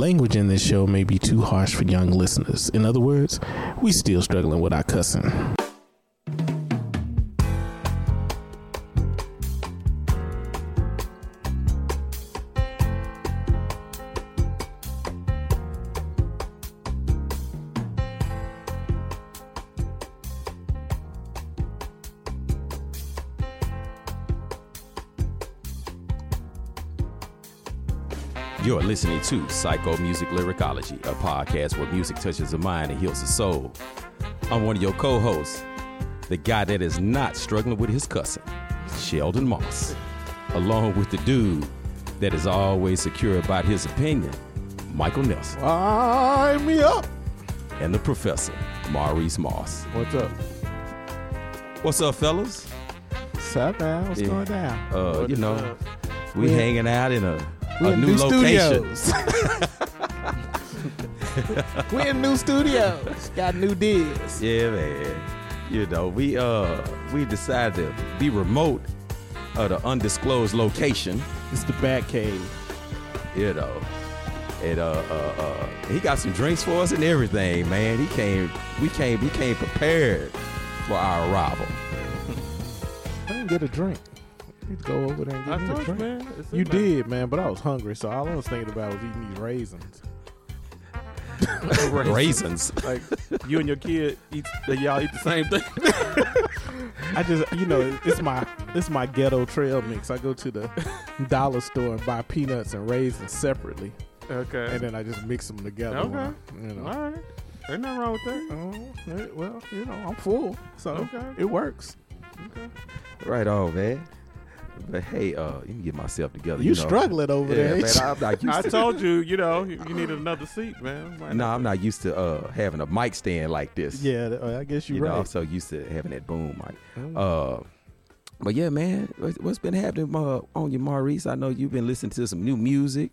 Language in this show may be too harsh for young listeners. In other words, we still struggling with our cussing. Listening to Psycho Music Lyricology, a podcast where music touches the mind and heals the soul. I'm one of your co hosts, the guy that is not struggling with his cussing, Sheldon Moss, along with the dude that is always secure about his opinion, Michael Nelson, Line me up. and the professor, Maurice Moss. What's up? What's up, fellas? What's up, man? What's Yeah. going down? Uh, you know, uh, we in- hanging out in a, We a in new, new studios. we in new studios. Got new deals. Yeah, man. You know, we uh we decided to be remote at an undisclosed location. It's the Bat Cave. You know, and uh, uh uh he got some drinks for us and everything, man. He came, we came, we came prepared for our arrival. I didn't get a drink. You go over there and I get me a drink. man. It's You in there. did, man, but I was hungry, so all I was thinking about was eating these raisins. Raisins. Like you and your kid eat. Y'all eat the same thing. I just, you know, it's my it's my ghetto trail mix. I go to the dollar store and buy peanuts and raisins separately, okay. and then I just mix them together. Okay. I- you know. All right. Ain't nothing wrong with that. Oh, well, you know, I'm full, so Okay. it works. Okay. right on, man. But hey, uh, let me get myself together. You, know. struggling over Yeah, there? man. I'm not used I to. told you, you know, you you needed another seat, man. Might No, have I'm not used to uh having a mic stand like this. yeah, I guess you're you know, I'm right. so used to having that boom mic. Mm. Uh, but yeah, man, what's, what's been happening uh, on you, Maurice? I know you've been listening to some new music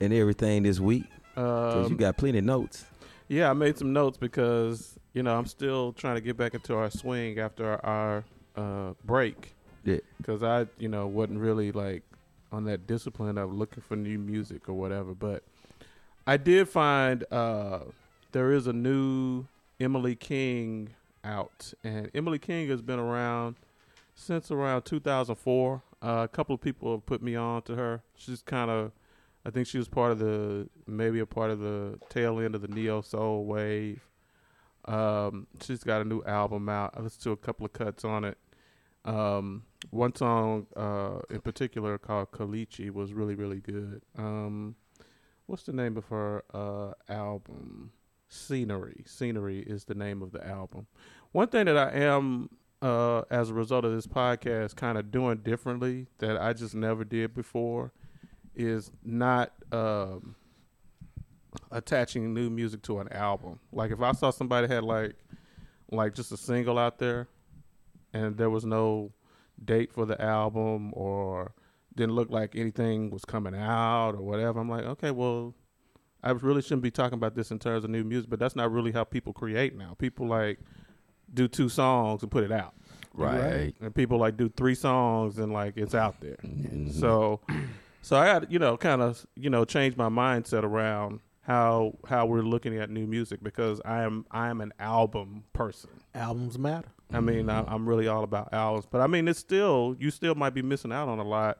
and everything this week. to- 'cause you Um, got plenty of notes. Yeah, I made some notes because you know I'm still trying to get back into our swing after our uh, break. Yeah. Because I, you know, wasn't really like on that discipline of looking for new music or whatever. But I did find uh, there is a new Emily King out, and Emily King has been around since around 2004. Uh, a couple of people have put me on to her. She's kind of I think she was part of the maybe a part of the tail end of the neo soul wave. Um, she's got a new album out. I listened to a couple of cuts on it. Um, one song uh, in particular called Caliche was really really good. Um, what's the name of her uh, album? Scenery. Scenery is the name of the album. One thing that I am uh, as a result of this podcast kind of doing differently that I just never did before is not um, attaching new music to an album. Like if I saw somebody had like like just a single out there and there was no date for the album or didn't look like anything was coming out or whatever, I'm like, okay, well, I really shouldn't be talking about this in terms of new music, but that's not really how people create now. People like do two songs and put it out. Right. And people like do three songs and like it's out there. Mhm. So, so I had you know kind of you know change my mindset around how how we're looking at new music because I am I am an album person. Albums matter. I mean I, I'm really all about albums, but I mean it's still you still might be missing out on a lot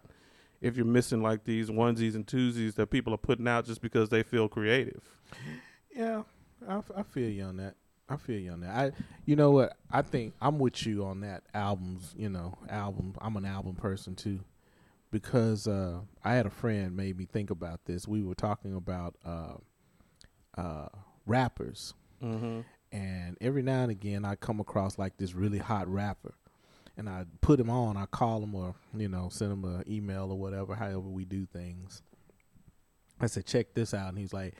if you're missing like these onesies and twosies that people are putting out just because they feel creative. Yeah, I feel you on that. I feel you on that. I, you know what? I think I'm with you on that. Albums, you know, album. I'm an album person too, because uh, I had a friend made me think about this. We were talking about uh, uh, rappers, Mm-hmm. And every now and again I come across like this really hot rapper, and I put him on. I call him or you know send him an email or whatever. However we do things. I said, check this out, and he's like,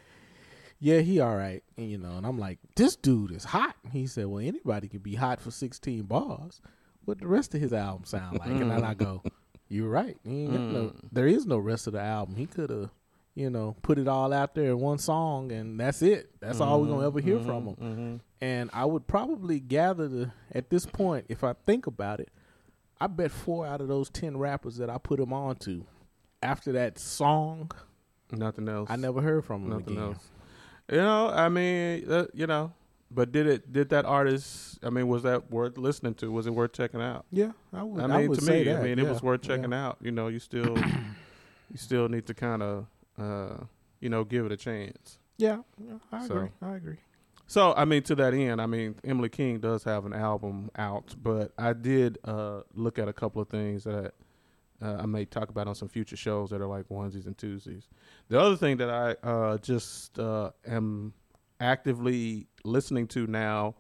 yeah, he all right, and, you know. And I'm like, this dude is hot. He said, well, anybody can be hot for 16 bars. What the rest of his album sound like? and then I go, you're right. He ain't got no, mm. there is no rest of the album. He could have. You know, put it all out there in one song, and that's it. That's all we're gonna ever hear from them. Mm-hmm. And I would probably gather the at this point, if I think about it, I bet four out of those ten rappers that I put them on to, after that song, Nothing else. I never heard from them Nothing again. else. You know, I mean, uh, you know, but did it? Did that artist? I mean, was that worth listening to? Was it worth checking out? Yeah, I would. I I mean, would to me, that. I mean, it was worth yeah. checking out. You know, you still, you still need to kind of, uh, you know, give it a chance. Yeah, I So- agree. I agree. So, I mean, to that end, I mean, Emily King does have an album out, but I did uh, look at a couple of things that uh, I may talk about on some future shows that are like onesies and twosies. The other thing that I uh, just uh, am actively listening to now,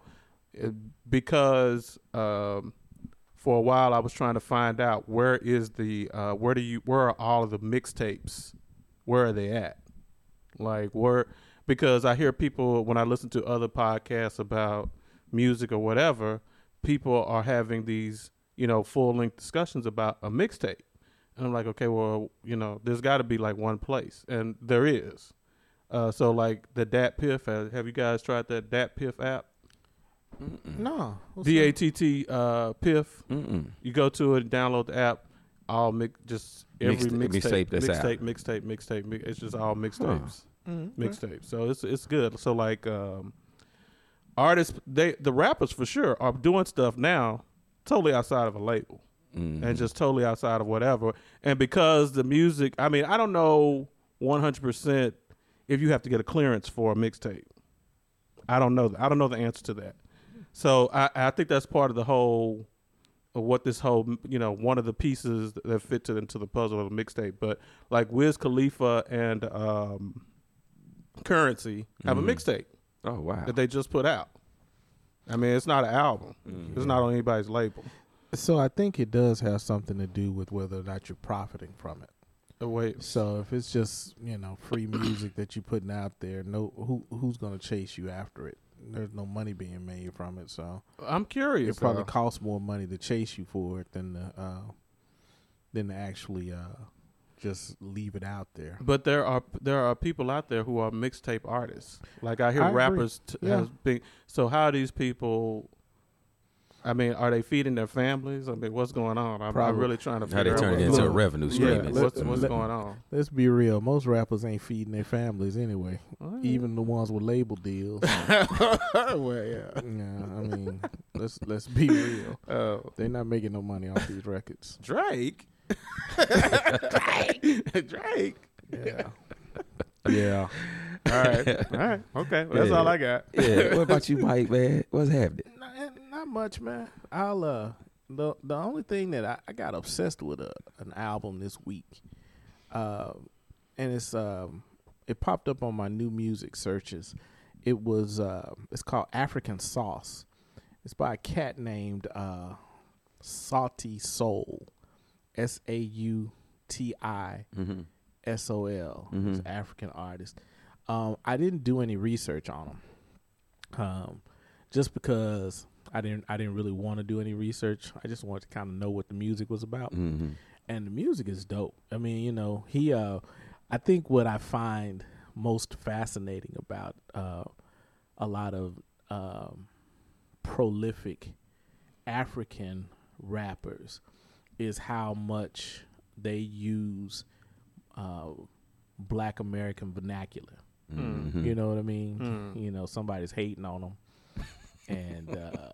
uh, because um, for a while I was trying to find out where is the uh, where do you where are all of the mixtapes? Where are they at? Like where because I hear people when I listen to other podcasts about music or whatever, people are having these, you know, full length discussions about a mixtape. And I'm like, okay, well, you know, there's got to be like one place, and there is. Uh, so like the DatPiff, uh, have you guys tried that DatPiff app? No, what's D that? A T T uh, Piff. Mm-mm. You go to it, and download the app. All mix, just every Mixta- mixtape, mixtape that's mixtape, mixtape, mixtape, It's just all mixtapes Mhm. mixtape. So it's it's good. So like um artists they the rappers for sure are doing stuff now totally outside of a label Mm-hmm. and just totally outside of whatever. And because the music, I mean, I don't know 100% if you have to get a clearance for a mixtape. I don't know. I don't know the answer to that. So I, I think that's part of the whole of what this whole you know one of the pieces that fit to into the puzzle of the mixtape. But like Wiz Khalifa and um, Curren$y have Mhm. a mixtape Oh wow. that they just put out. I mean, it's not an album. Mhm. It's not on anybody's label. So I think it does have something to do with whether or not you're profiting from it. The way So if it's just you know free music that you're putting out there, no who who's gonna chase you after it? There's no money being made from it, so I'm curious. it probably costs more money to chase you for it than to uh, than to actually uh, just leave it out there. But there are there are people out there who are mixtape artists. Like I hear I rappers t- Yeah. has been. So how are these people? I mean, are they feeding their families? I mean, what's going on? I'm, I'm really trying to How they figure turn out it what's into a going- revenue stream. let- what's, what's let- going on? Let's be real. Most rappers ain't feeding their families anyway. Well, Even the ones with label deals. well, yeah. yeah, I mean, let's let's be real. Oh, They're not making no money off these records. Drake. Drake. Drake. Yeah. yeah. All right. All right. Okay. Well, that's Yeah. all I got. yeah. What about you, Mike? Man, what's happening? Not, much, man. I'll uh the the only thing that I, I got obsessed with a an album this week, uh, and it's um it popped up on my new music searches. It was uh it's called Afrikan Sauce. It's by a cat named uh Sauti Sol, S A U T I Mm-hmm. S O L. Mhm. an African artist. Um, I didn't do any research on him, um, just because I didn't. I didn't really want to do any research. I just wanted to kind of know what the music was about, Mm-hmm. and the music is dope. I mean, you know, he. Uh, I think what I find most fascinating about uh, a lot of um, prolific African rappers is how much they use uh, Black American vernacular. Mm-hmm. You know what I mean? Mm. You know, somebody's hating on them, and uh,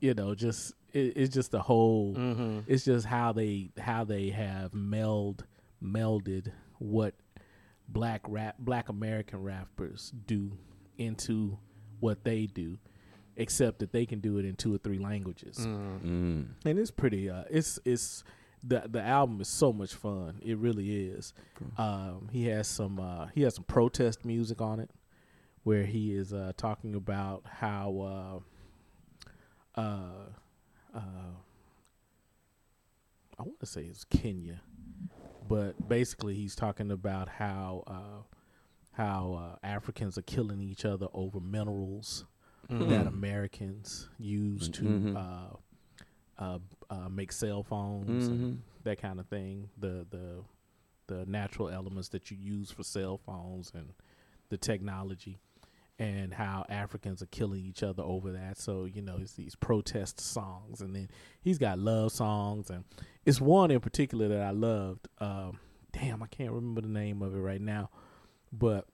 you know, just it, it's just the whole. Mm-hmm. It's just how they how they have meld melded what black rap black American rappers do into what they do, except that they can do it in two or three languages Mm-hmm. and it's pretty uh it's it's the the album is so much fun it really is um he has some uh he has some protest music on it where he is uh talking about how uh uh I want to say it's Kenya but basically he's talking about how uh how uh, Africans are killing each other over minerals Mm-hmm. that Americans use to Mhm. uh, uh, uh, make cell phones Mm-hmm. that kind of thing. The the the natural elements that you use for cell phones and the technology, and how Africans are killing each other over that. So you know, it's these protest songs, and then he's got love songs, and it's one in particular that I loved. Um, damn, I can't remember the name of it right now, but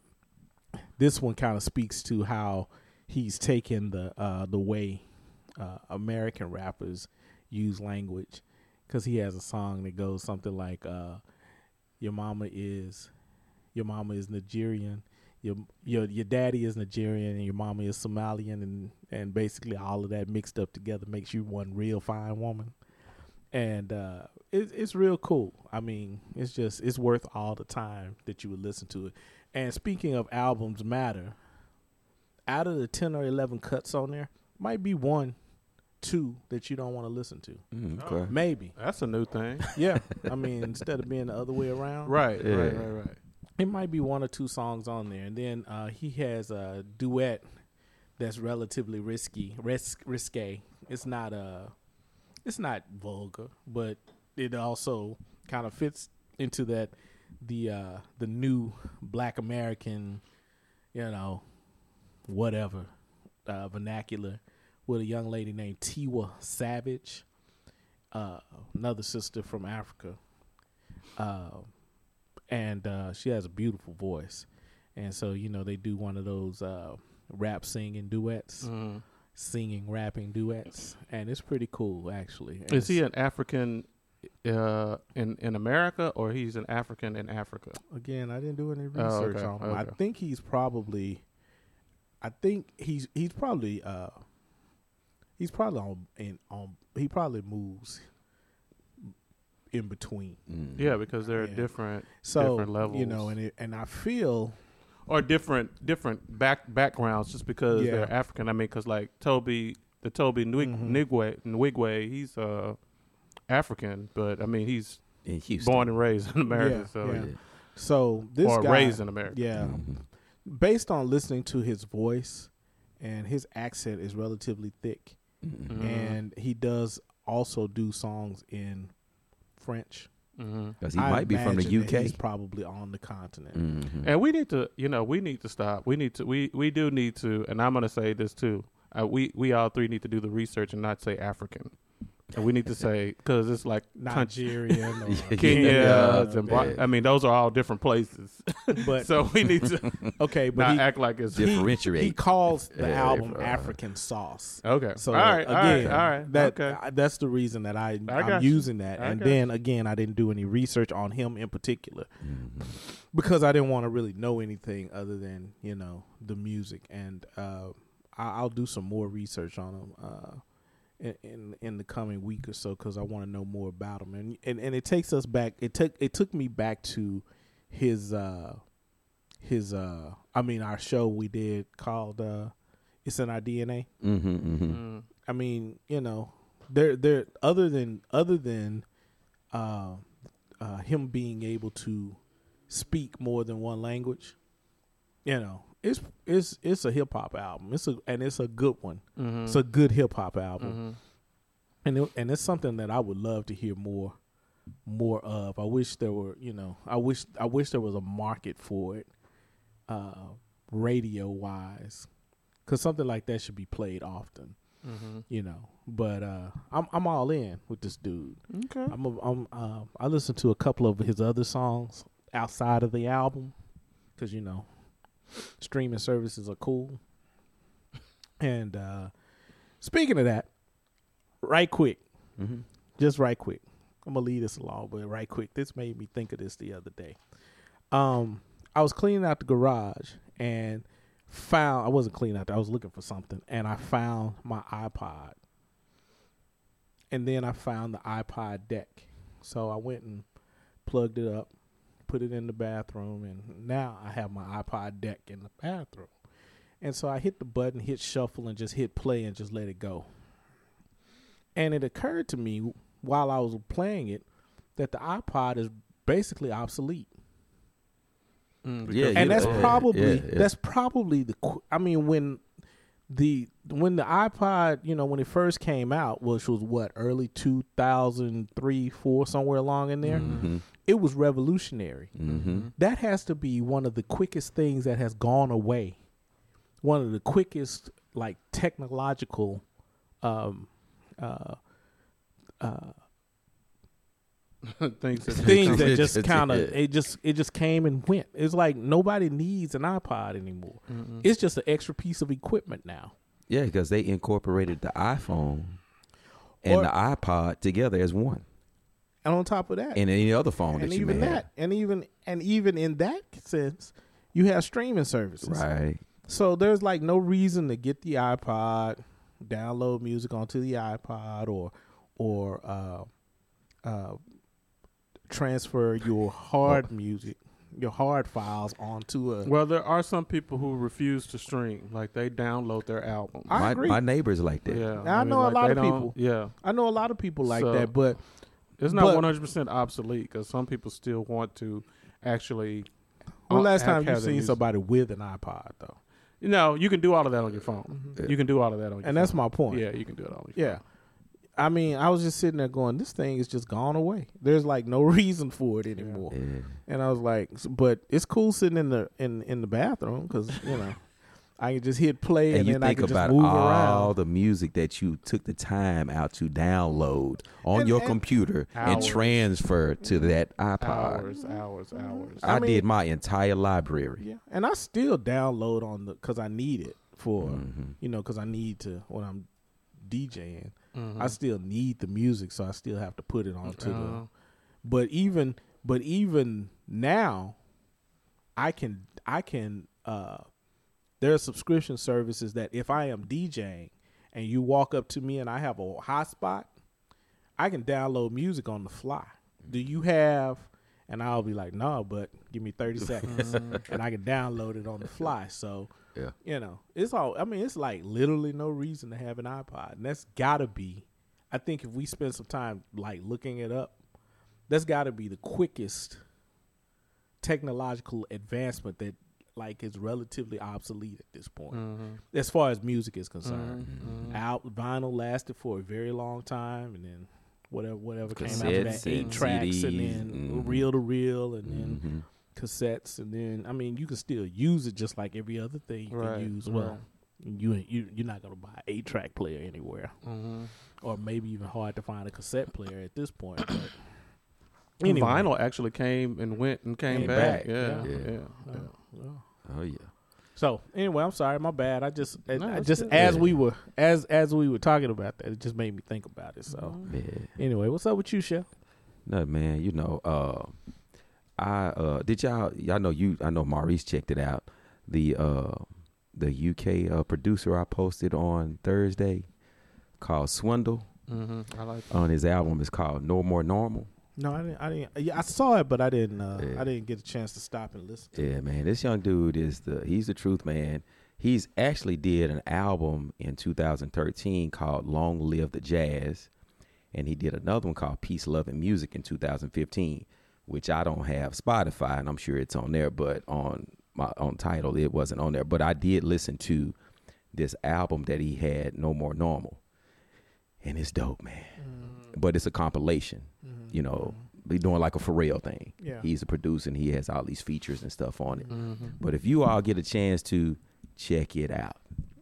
this one kind of speaks to how he's taken the uh, the way uh, American rappers use language because he has a song that goes something like uh, "Your mama is your mama is Nigerian." Your, your your daddy is Nigerian and your mama is Somalian and and basically all of that mixed up together makes you one real fine woman and uh, it, it's real cool. I mean, it's just it's worth all the time that you would listen to it. And speaking of albums matter, out of the ten or eleven cuts on there, might be one, two that you don't want to listen to. Mm, Oh. okay. Maybe, That's a new thing. yeah. I mean, instead of being the other way around, right, Yeah. right, right, right. It might be one or two songs on there. And then uh, he has a duet that's relatively risky, ris- risque. It's not uh it's not vulgar, but it also kind of fits into that the uh the new black American, you know, whatever uh vernacular with a young lady named Tiwa Savage, uh another sister from Africa. And uh she has a beautiful voice. And so, you know, they do one of those uh rap singing duets Mm. singing, rapping duets, and it's pretty cool actually. And Is he an African uh, in in America, or he's an African in Africa? again? I didn't do any Oh, research okay, on him. I think he's probably, I think he's he's probably uh, he's probably on in on he probably moves in between. Mm. Yeah, because there are Yeah. different So Different levels, you know, and it, and I feel or different different back backgrounds just because Yeah. they're African. I mean, because like Tobe, the Tobe Nwig- Mhm. Nwigwe, Nwigwe, he's uh African, but I mean he's In Houston. born and raised in America, Yeah, so yeah. so this or guy, raised in America. yeah, Mhm. based on listening to his voice and his accent is relatively thick. Mhm. Mhm. and he does also do songs in French. hmm 'Cause he I might be from the UK. He's probably on the continent. Mhm. And we need to, you know, we need to stop. We need to, we we do need to, and I'm going to say this too. Uh, we we all three need to do the research and not say African. And we need to say because it's like country- Nigerian. Kenya, Yeah. Zimbabwe. I mean, those are all different places. but so we need to okay, but not he, act like it's he, Differentiate. he calls the Yeah, album uh, Afrikan Sauce. okay. So all right, again, all right, all right. that okay. I- that's the reason that I, I I'm using that. I and got then again, I didn't do any research on him in particular Mhm. because I didn't want to really know anything other than you know the music. And uh, I, I'll do some more research on him uh, in, in in the coming week or so because I want to know more about him. And, and and it takes us back. It took it took me back to his uh his uh I mean our show we did called uh it's in our DNA. Mhm, mhm. Mm. I mean, you know, there there other than other than uh, uh, him being able to speak more than one language, you know, it's it's it's a hip hop album. It's a and it's a good one. Mhm. It's a good hip hop album, Mhm. and it, and it's something that I would love to hear more more of. I wish there were, you know, I wish I wish there was a market for it, uh, radio wise, because something like that should be played often Mhm. you know. But uh, I'm I'm all in with this dude. Okay. I'm a, I'm uh, I listened to a couple of his other songs outside of the album because you know streaming services are cool. And uh, speaking of that, right quick, Mhm. just right quick, I'm gonna leave this along, but right quick, this made me think of this the other day. Um, I was cleaning out the garage and found I wasn't cleaning out. I was looking for something, and I found my iPod. And then I found the iPod deck, so I went and plugged it up, put it in the bathroom, and now I have my iPod deck in the bathroom. And so I hit the button, hit shuffle, and just hit play and just let it go. And it occurred to me while I was playing it that the iPod is basically obsolete. Mm, Yeah, and that's yeah, probably yeah, yeah. that's probably the I mean when the when the iPod, you know, when it first came out, which was what, early 2003, 4 somewhere along in there, Mhm. it was revolutionary. Mhm. That has to be one of the quickest things that has gone away. One of the quickest like technological um uh uh things that things that Just- just kind of yeah. it just it just came and went. It's like nobody needs an iPod anymore. Mm-mm. It's just an extra piece of equipment now. Yeah, because they incorporated the iPhone and Or- the iPod together as one, And on top of that, and any other phone and that you even may that, and even and even in that sense, you have streaming services. Right. So there's like no reason to get the iPod, download music onto the iPod, or or uh, uh, transfer your hard music, your hard files onto a. Well, there are some people who refuse to stream, like they download their album. I my, agree. my neighbors like that. yeah, I know a lot of people. Yeah, I know a lot of people like So- that, but it's not one hundred percent obsolete because some people still want to actually. when uh, last time you have seen music. somebody with an iPod though? You know, you can do all of that on your phone. Yeah. You can do all of that on your And that's my point. Yeah, you can do it on your Yeah. I mean, I was just sitting there going, this thing is just gone away. There's like no reason for it anymore. Yeah. And I was like, but it's cool sitting in the in in the bathroom because you know I can just hit play and, And you then I think can just about move all around. the music that you took the time out to download on And- your and- computer and transfer to that iPod. Hours, hours, hours. I, I mean- did my entire library. Yeah, and I still download on the because I need it for Mhm. you know because I need to when I'm DJing. Mhm. I still need the music, so I still have to put it onto the. Uh, But even but even now, I can I can. uh There are subscription services that if I am DJing and you walk up to me and I have a hotspot, I can download music on the fly. Do you have? And I'll be like, no, but give me thirty seconds, and I can download it on the fly. So Yeah. you know, it's all. I mean, it's like literally no reason to have an iPod, and that's gotta be. I think if we spend some time like looking it up, that's gotta be the quickest technological advancement that like is relatively obsolete at this point, mhm, as far as music is concerned. mhm, mhm. Out vinyl lasted for a very long time, and then whatever whatever came after that, eight and tracks, and CDs, then mhm. reel to reel, and then Mhm. Cassettes, and then I mean, you can still use it just like every other thing you Right, can use. right. Well, you you you're not gonna buy a track player anywhere, Mhm. or maybe even hard to find a cassette player at this point. But anyway. Vinyl actually came and went and came Came back. back, Yeah, yeah. yeah, yeah. well. Oh yeah. So anyway, I'm sorry, my bad. I just No, I just good. as Yeah. we were as as we were talking about that, it just made me think about it. So Mhm. Yeah. anyway, what's up with you, Chef? No man, you know, uh I uh did y'all y'all know you I know Maurice checked it out. The uh the UK uh, producer I posted on Thursday called Swindle Mhm. I like that. on his album is called No More Normal. No, I didn't. I didn't. Yeah, I saw it, but I didn't. Uh, Yeah. I didn't get a chance to stop and listen. To Yeah, man, this young dude is the he's the truth man. He's actually did an album in 2013 called Long Live the Jazz, and he did another one called Peace, Love, and Music in 2015, which I don't have Spotify, and I'm sure it's on there, but on my on Tidal it wasn't on there. But I did listen to this album that he had, No More Normal, and it's dope, man. Mm-hmm. But it's a compilation, mm-hmm. you know. Mm-hmm. Be doing like a Pharrell thing. Yeah. He's a producer and he has all these features and stuff on it. Mhm. But if you all get a chance to check it out,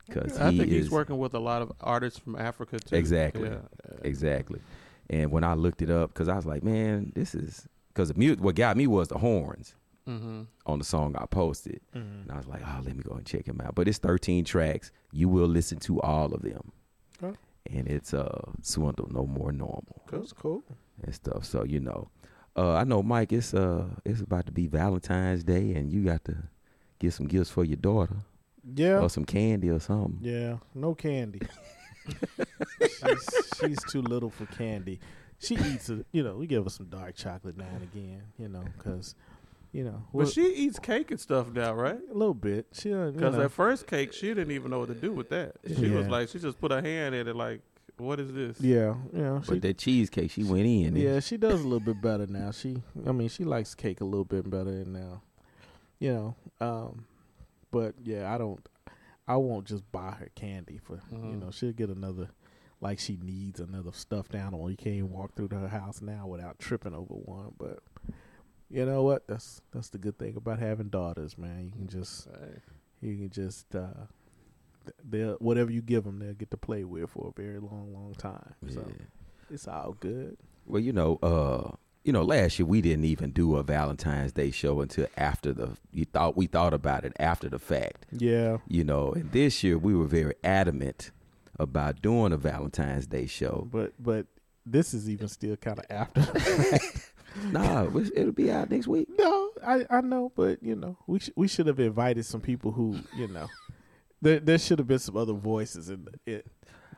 because I he think is he's working with a lot of artists from Africa too. Exactly. Yeah. exactly. And when I looked it up, because I was like, man, this is because the music. What got me was the horns Mm-hmm. on the song I posted, Mhm. and I was like, oh, let me go and check him out. But it's 13 tracks. You will listen to all of them, Okay. and it's uh swindle no more normal That's cool. and stuff. So you know, uh, I know Mike. It's uh it's about to be Valentine's Day, and you got to get some gifts for your daughter Yeah. or some candy or something. Yeah. No candy. she's, she's too little for candy. She eats it. You know, we give her some dark chocolate now and again. You know, because you know, But well, she eats cake and stuff now, right? a little bit. She uh, you Because know, that first cake, she didn't even know what to do with that. She was like, she just put her hand in it, like, what is this? yeah, yeah. she But that cheesecake, she went in. Yeah, she does a little bit better now. She, I mean, she likes cake a little bit better now. You know, um, but yeah, I don't. I won't just buy her candy for you Mhm. know. She'll get another, like she needs another stuffed animal. You can't even walk through her house now without tripping over one. But you know what? That's that's the good thing about having daughters, man. You can just Hey. you can just uh, they'll whatever you give them, they'll get to play with for a very long, long time. So Yeah. it's all good. Well, you know, uh, you know, last year we didn't even do a Valentine's Day show until after the you thought we thought about it after the fact. Yeah. You know, and this year we were very adamant about doing a Valentine's Day show. But but this is even still kind of after. Nah, it was- it'll be out next week. no, I I know, but you know, we sh- we should have invited some people who you know. There there should have been some other voices in the, it.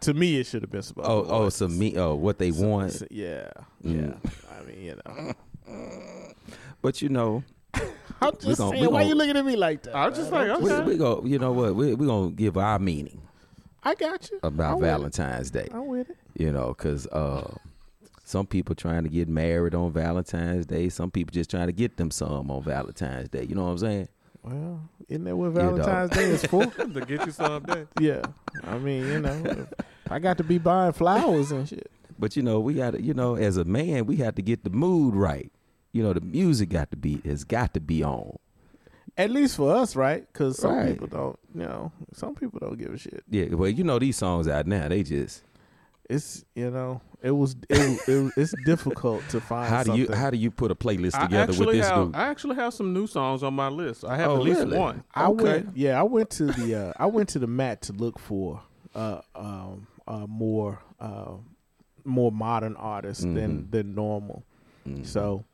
To me, it should have been some. Other Oh, oh, some me. Oh, what they Some- want. some- yeah, Mm. yeah. I mean, you know. But you know, I'm just gon- saying. we why gon- you looking at me like that? I'm just man? like, we, okay. we go. You know what? We we gonna give our meaning I got you. about I'm. Valentine's Day. I'm with it. You know, because uh, some people trying to get married on Valentine's Day. Some people just trying to get them some on Valentine's Day. You know what I'm saying? Well, isn't that what. Valentine's Day is for? to get you someday. yeah. I mean, you know, I got to be buying flowers and shit. But you know, we got to. You know, as a man, we have to get the mood right. You know, the music got to be has got to be on. At least for us, right? Because some Right. people don't. You know, some people don't give a shit. Yeah, well, you know these songs out now. They just It's you know, it was it, it it's difficult to find. how do you something. how do you put a playlist I together with actually this have dude? I actually have some new songs on my list. I have Oh, at least really? one. I Okay. went, yeah, I went to the, uh, I went to the mat to look for, uh, um, uh, more, uh, more modern artists than Mhm. than normal. Mhm. So,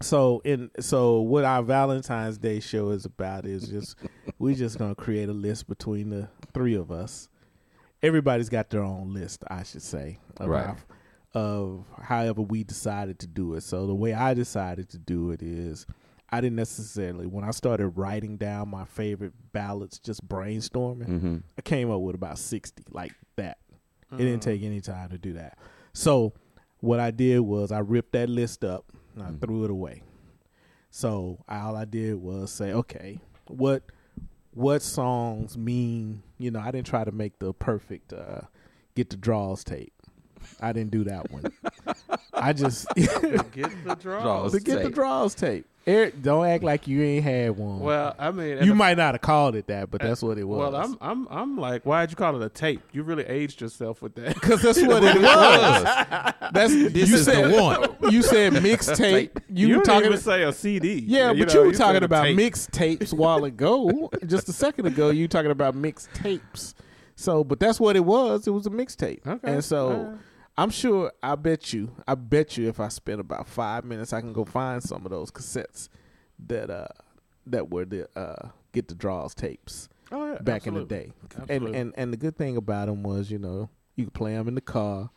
so in so what our Valentine's Day show is about is just we just gonna create a list between the three of us. Everybody's got their own list, I should say, of, Right. our- of however we decided to do it. So the way I decided to do it is. I didn't necessarily when I started writing down my favorite ballads, just brainstorming. Mhm. I came up with about sixty like that. It Mm. didn't take any time to do that. So what I did was I ripped that list up and I Mhm. threw it away. So all I did was say, okay, what what songs mean? You know, I didn't try to make the perfect uh, get the draws tape. I didn't do that one. I just get the draws. Draws. to get the draws tape. Eric, don't act like you ain't had one. Well, I mean, you might not have called it that, but that's what it was. Well, I'm I'm I'm like, why'd you call it a tape? You really aged yourself with that. because that's what it was. That's This you is said, the one. You said mixtape. You, were didn't talking. even say a CD. yeah, you but know, you were talking about tape. mixtapes while ago. Just a second ago, you talking about mixtapes. So, but that's what it was. It was a mixtape. Okay. And so, All right. I'm sure. I bet you. I bet you. If I spend about five minutes, I can go find some of those cassettes that uh that were the uh get the draws tapes Oh, yeah, back in the absolutely. day. And, Absolutely. and and the good thing about them was, you know, you could play them in the car,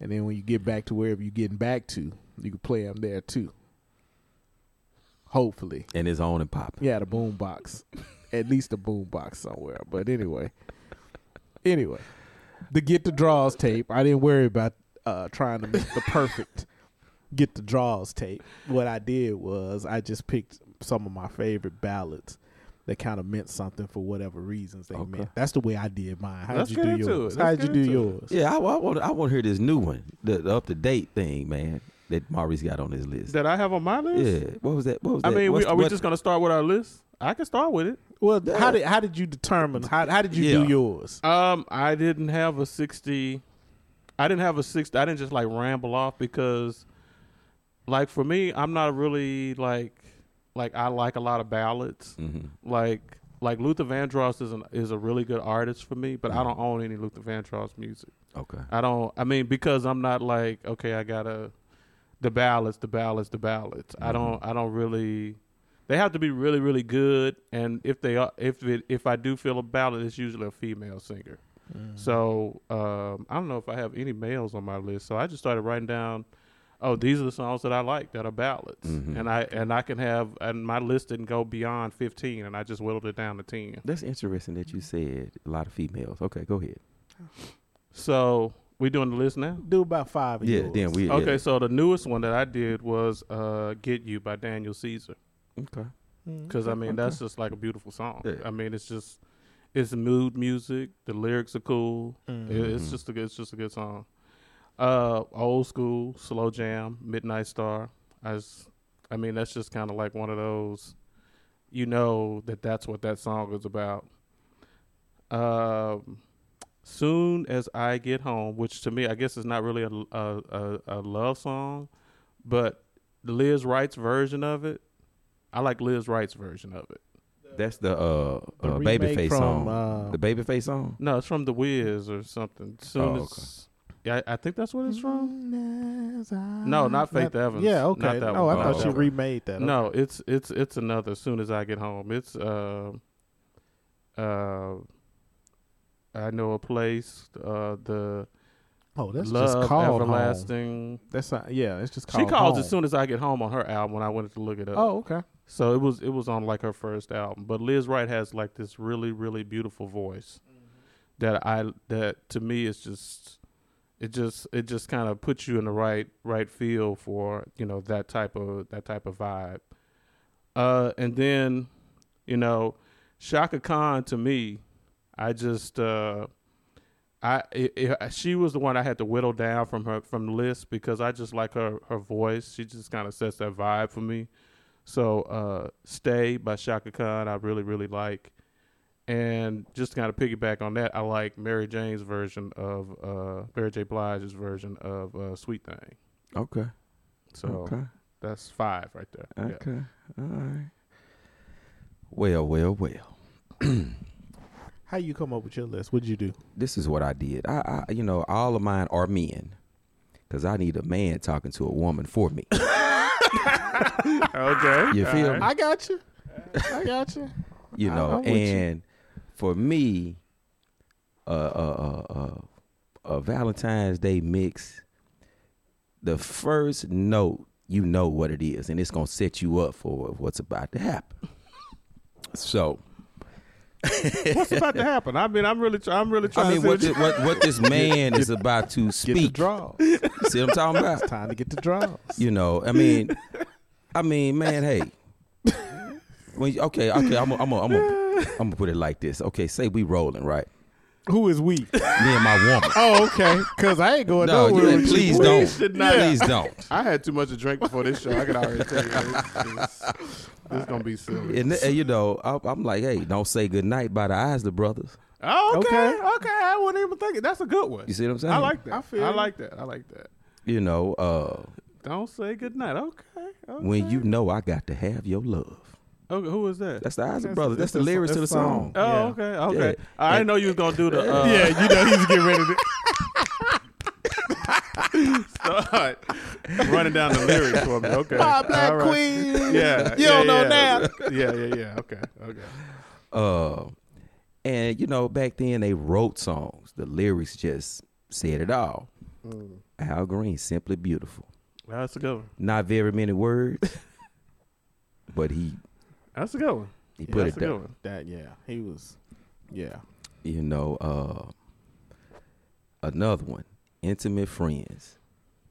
and then when you get back to wherever you're getting back to, you could play them there too. Hopefully, and it's on and popping. yeah, the boom box, at least a boom box somewhere. But anyway, anyway, the get the draws tape. I didn't worry about uh trying to make the perfect get the draws tape. What I did was I just picked some of my favorite ballads that kind of meant something for whatever reasons they Okay. meant. That's the way I did mine. How did you do yours? How did you do yours? Yeah, I, I want I want to hear this new one, the, the up to date thing, man. That Maurice got on his list. that I have on my list. Yeah, what was that? What was I that? I mean, we, What's- are we just gonna start with our list? I can start with it. Well, Yeah. how did how did you determine how how did you do yours? Um, I didn't have a sixty. I didn't have a sixty. I didn't just like ramble off because, like, for me, I'm not really like like I like a lot of ballads. Mhm. Like like Luther Vandross is an, is a really good artist for me, but I Mm-hmm. don't own any Luther Vandross music. Okay. I don't. I mean, because I'm not like okay, I gotta the ballads, the ballads, the ballads. I don't. I don't really. They have to be really, really good, and if they are, if it, if I do feel a ballad, it's usually a female singer. So um, I don't know if I have any males on my list. So I just started writing down. Oh, these are the songs that I like that are ballads, Mhm. and I and I can have and my list didn't go beyond fifteen, and I just whittled it down to ten. That's interesting that you said a lot of females. Okay, go ahead. So we doing the list now. Do about five of Yeah, yours. then we. Okay, Yeah. so the newest one that I did was uh, "Get You" by Daniel Caesar. Okay. Because I mean, okay. that's just like a beautiful song. Yeah. I mean, it's just it's mood music. The lyrics are cool. Mm. It- It's just a good, it's just a good song. Uh, old school, slow jam, Midnight Star. I just, I mean, that's just kind of like one of those. You know that that's what that song is about. Um, soon as I get home, which to me, I guess is not really a a, a, a love song, but Lizz Wright's version of it. I like Lizz Wright's version of it. That's the uh, The uh babyface from, song. uh, the babyface song. No, it's from The Wiz or something. Soon Oh, as yeah, I I think that's what it's from. No, No, not Faith Evans. Yeah, okay. Not that oh, one. I thought Oh, she okay. remade that. No, it's it's it's another. As soon as I get home, it's uh, uh, I know a place. Uh, the Oh, that's love just called Home. everlasting. That's not, yeah, it's just She calls Home. as soon as I get home on her album when I went to look it up. Oh, okay. So it was it was on like her first album. But Lizz Wright has like this really really beautiful voice that I that to me is just it just it just kind of puts you in the right right feel for you know that type of that type of vibe. Uh, and then you know Chaka Khan to me, I just uh, I it, it, she was the one I had to whittle down from her from the list because I just like her her voice. She just kind of sets that vibe for me. So uh, "Stay" by Chaka Khan, I really really like, and just to kind of piggyback on that, I like Mary Jane's version of uh, Mary J. Blige's version of uh, "Sweet Thing." Okay. So okay. that's five right there. Yeah. Okay. All right. Well, well, well. How you come up with your list? What'd you do? This is what I did. I, I you know, all of mine are men, because I need a man talking to a woman for me. Okay, You feel all me? I got you. I got you. you know I'm you. and for me uh, uh, uh, uh, a valentine's day mix the first note you know what it is and it's gonna set you up for what's about to happen so What's about to happen? I mean, I'm really, try- I'm really trying i mean to what, see thi- what, what this man is about to Get the speak draws. see what i'm talking about It's time to get the draws. you know i mean i mean man hey when you- okay okay i'm gonna I'm gonna- I'm gonna- I'm gonna put it like this okay say we rolling right Who is we? me and my woman oh, okay. Because I ain't going No, nowhere. you, with please you. don't. should not- Please don't. I had too much to drink before this show. I can already tell you. This, this, this is gonna be silly. And, and, you know, I, I'm like, hey, don't say good night by the Isley Brothers. Oh, okay, Okay. okay. I wouldn't even thinking. That's a good one. You see what I'm saying? I like that. I I, feel you. like that. I like that. You know, uh, Don't say goodnight. Okay. Okay. when you know I got to have your love. Okay, who is that? That's the eyes, the That's- brothers. That's, that's the the- lyrics to the song. song. oh, Yeah. okay, okay. Yeah. I didn't know you was gonna do the. Uh, yeah, you know he's getting ready to. start running down the lyrics for me. Okay. My black All right. queen. Yeah. You yeah, don't know yeah. now. Yeah, yeah, yeah. Okay, okay. Uh, and you know, back then they wrote songs. The lyrics just said it all. Mm. Al Green, simply beautiful. That's a good one. Not very many words, but he That's a good one. he Yeah, put that's it a good down. one. That yeah, he was. Yeah. You know, uh, another one, "Intimate Friends"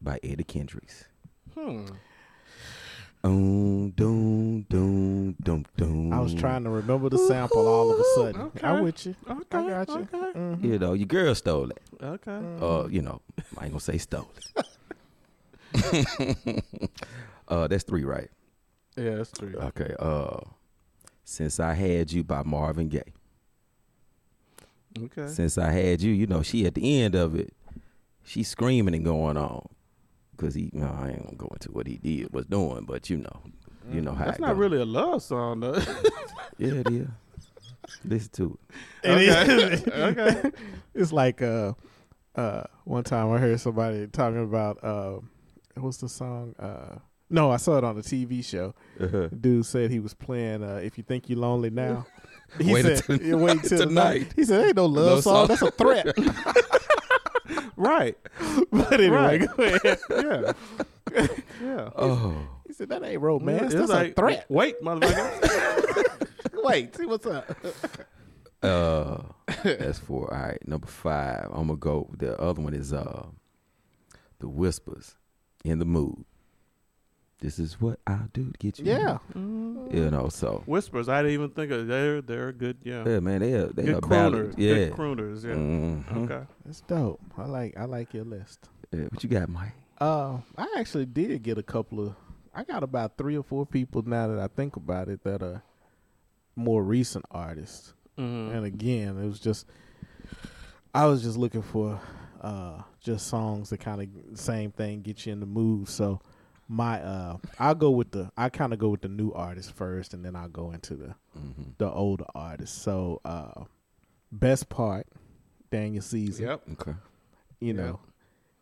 by Eddie Kendricks. Hmm. Doom, doom, doom, doom, doom. I was trying to remember the sample all of a sudden. okay. I'm with you. Okay. I got you. Okay. Mhm. You know, your girl stole it. Okay. Uh, you know, I ain't gonna say stole it. uh, that's three, right? Yeah, that's three. Okay. Uh, since I had you by Marvin Gaye. Okay. Since I had you, you know, she at the end of it, she's screaming and going on, cause he. No, I ain't gonna go into what he did was doing, but you know, you know how That's it not go. really a love song, though. Yeah, it is. Listen to it. It is. Okay. okay. It's like uh, uh, one time I heard somebody talking about uh, what's the song? Uh, no, I saw it on a TV show. Uh-huh. Dude said he was playing uh, "If You Think You're Lonely Now." He Wait said, "Wait till tonight. tonight." He said, "Ain't no love No song. song. That's a threat." Right. but anyway, Right. Yeah. Yeah. Oh, He said, "That ain't romance. It's That's like, a threat." Wait, motherfucker. Wait, see what's up. uh, that's four. All right, number five. I'm gonna go. The other one is uh, the whispers in the mood. This is what I'll do to get you. Yeah, you know. So Whispers. I didn't even think of. They're they're good. Yeah. yeah, man, they are they good are crooners. ballad. Yeah. Good crooners. Yeah. Mhm. Okay. that's dope. I like I like your list. Yeah, what you got, Mike? Uh, I actually did get a couple of. I got about three or four people now that I think about it that are more recent artists. Mm-hmm. And again, it was just I was just looking for uh just songs that kind of same thing get you in the mood. So my uh, I'll go with the I kind of go with the new artist first, and then I'll go into the Mm-hmm. the older artists. So, uh, best part, Daniel Caesar. Yep. Okay. You know,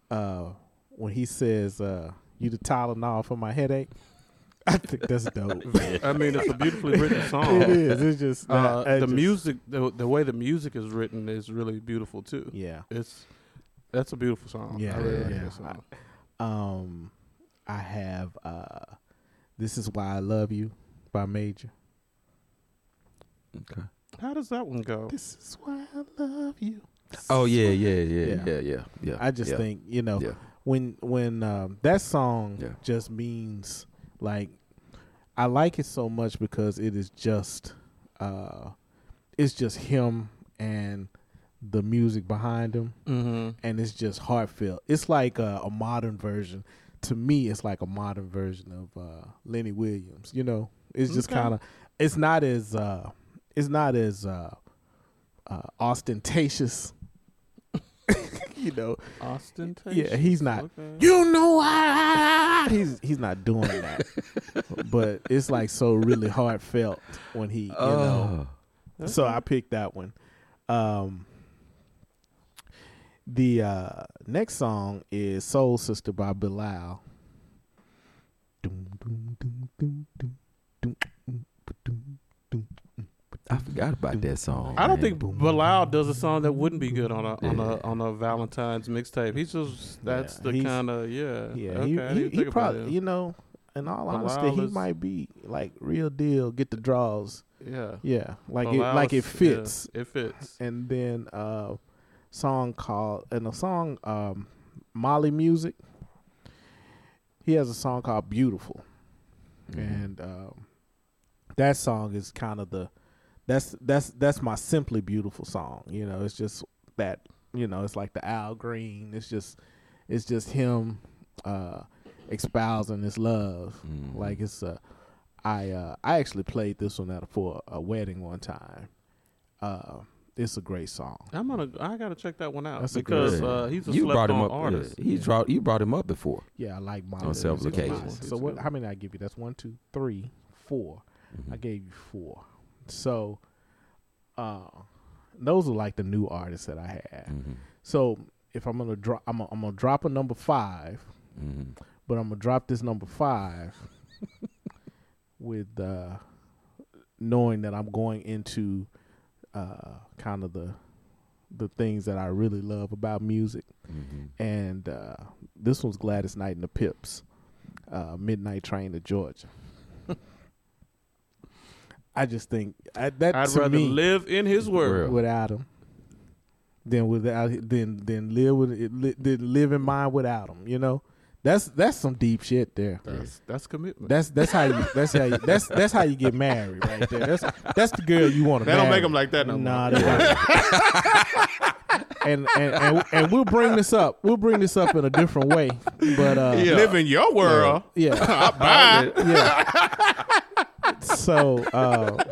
uh, when he says, uh, "You the Tylenol for my headache," I think that's dope. I mean, it's a beautifully written song. it is. It's just Uh, the just- music, the, the way the music is written is really beautiful too. Yeah. It's that's a beautiful song. Yeah, I really like yeah. that song. Um, I have uh, "This Is Why I Love You" by Major. Okay. How does that one go? This is why I love you. Oh yeah, yeah, yeah, Yeah. yeah, yeah, yeah. I just yeah. think you know Yeah. when when um, that song Yeah. just means like I like it so much because it is just uh, it's just him and the music behind him, Mm-hmm. and it's just heartfelt. It's like a, a modern version. To me, it's like a modern version of uh, Lenny Williams. You know, it's just Okay. kind of. It's not as. Uh, it's not as uh, uh, ostentatious. you know, Ostentatious. Yeah, he's not- Okay. you know he's he's not doing that but it's like so really heartfelt when he you know Oh. so i picked that one um the uh, next song is Soul Sister by Bilal. I forgot about that song. I don't man. think Bilal does a song that wouldn't be good on a on a on a Valentine's mixtape. He's just that's yeah, the kind of yeah yeah. Okay, he, he, he probably you know, in all Bilal honesty, he might be like real deal. Get the draws. Yeah, yeah. Like Bilal's, it like it fits. Yeah, it fits. And then uh, song called and a song um Mali Music. He has a song called Beautiful. Mhm. And um that song is kind of the that's that's that's my simply beautiful song. You know, it's just that you know, it's like the Al Green. It's just it's just him uh espousing his love. Mhm. Like it's uh I uh I actually played this one at a, for a wedding one time. Uh it's a great song. I'm gonna. I gotta check that one out That's a because good- uh, he's a you slept brought him on up. artist. Yeah, he brought you brought him up before. Yeah, I like Mali. On several Music a lot. occasions. So what? How many I give you? That's one, two, three, four. I Mhm. gave you four. So, uh, those are like the new artists that I had. Mhm. So if I'm gonna drop, I'm gonna, I'm gonna drop a number five, Mhm. but I'm gonna drop this number five with uh, knowing that I'm going into uh, kind of the the things that I really love about music. Mhm. And uh, this one's Gladys Knight and the Pips, uh, Midnight Train to Georgia. I just think I, that I'd to rather me, live in his world. Without him than without than than live with it, li, than live in mine without him. You know, that's that's some deep shit there. That's that's commitment. That's that's how you that's how you that's that's how you get married right there. That's that's the girl you want to. Marry. They don't make them like that no Nah, more. they don't. and, and and and we'll bring this up. We'll bring this up in a different way. But uh, Yeah. Live in your world. yeah, Bye. yeah. so uh,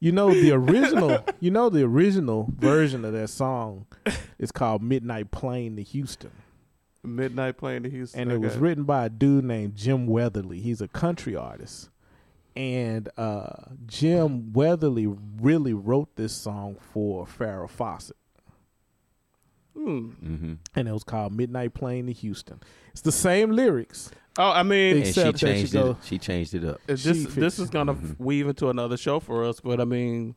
you know the original you know the original version of that song is called Midnight Plane to Houston. Midnight playing to Houston. And it was written by a dude named Jim Weatherly. He's a country artist. And uh, Jim Weatherly really wrote this song for Farrah Fawcett. Hmm. Mhm. And it was called Midnight Plane to Houston. It's the same lyrics. Oh, I mean, And she Except that you changed go- it. She changed it up. this this is gonna Mhm. weave into another show for us, but I mean,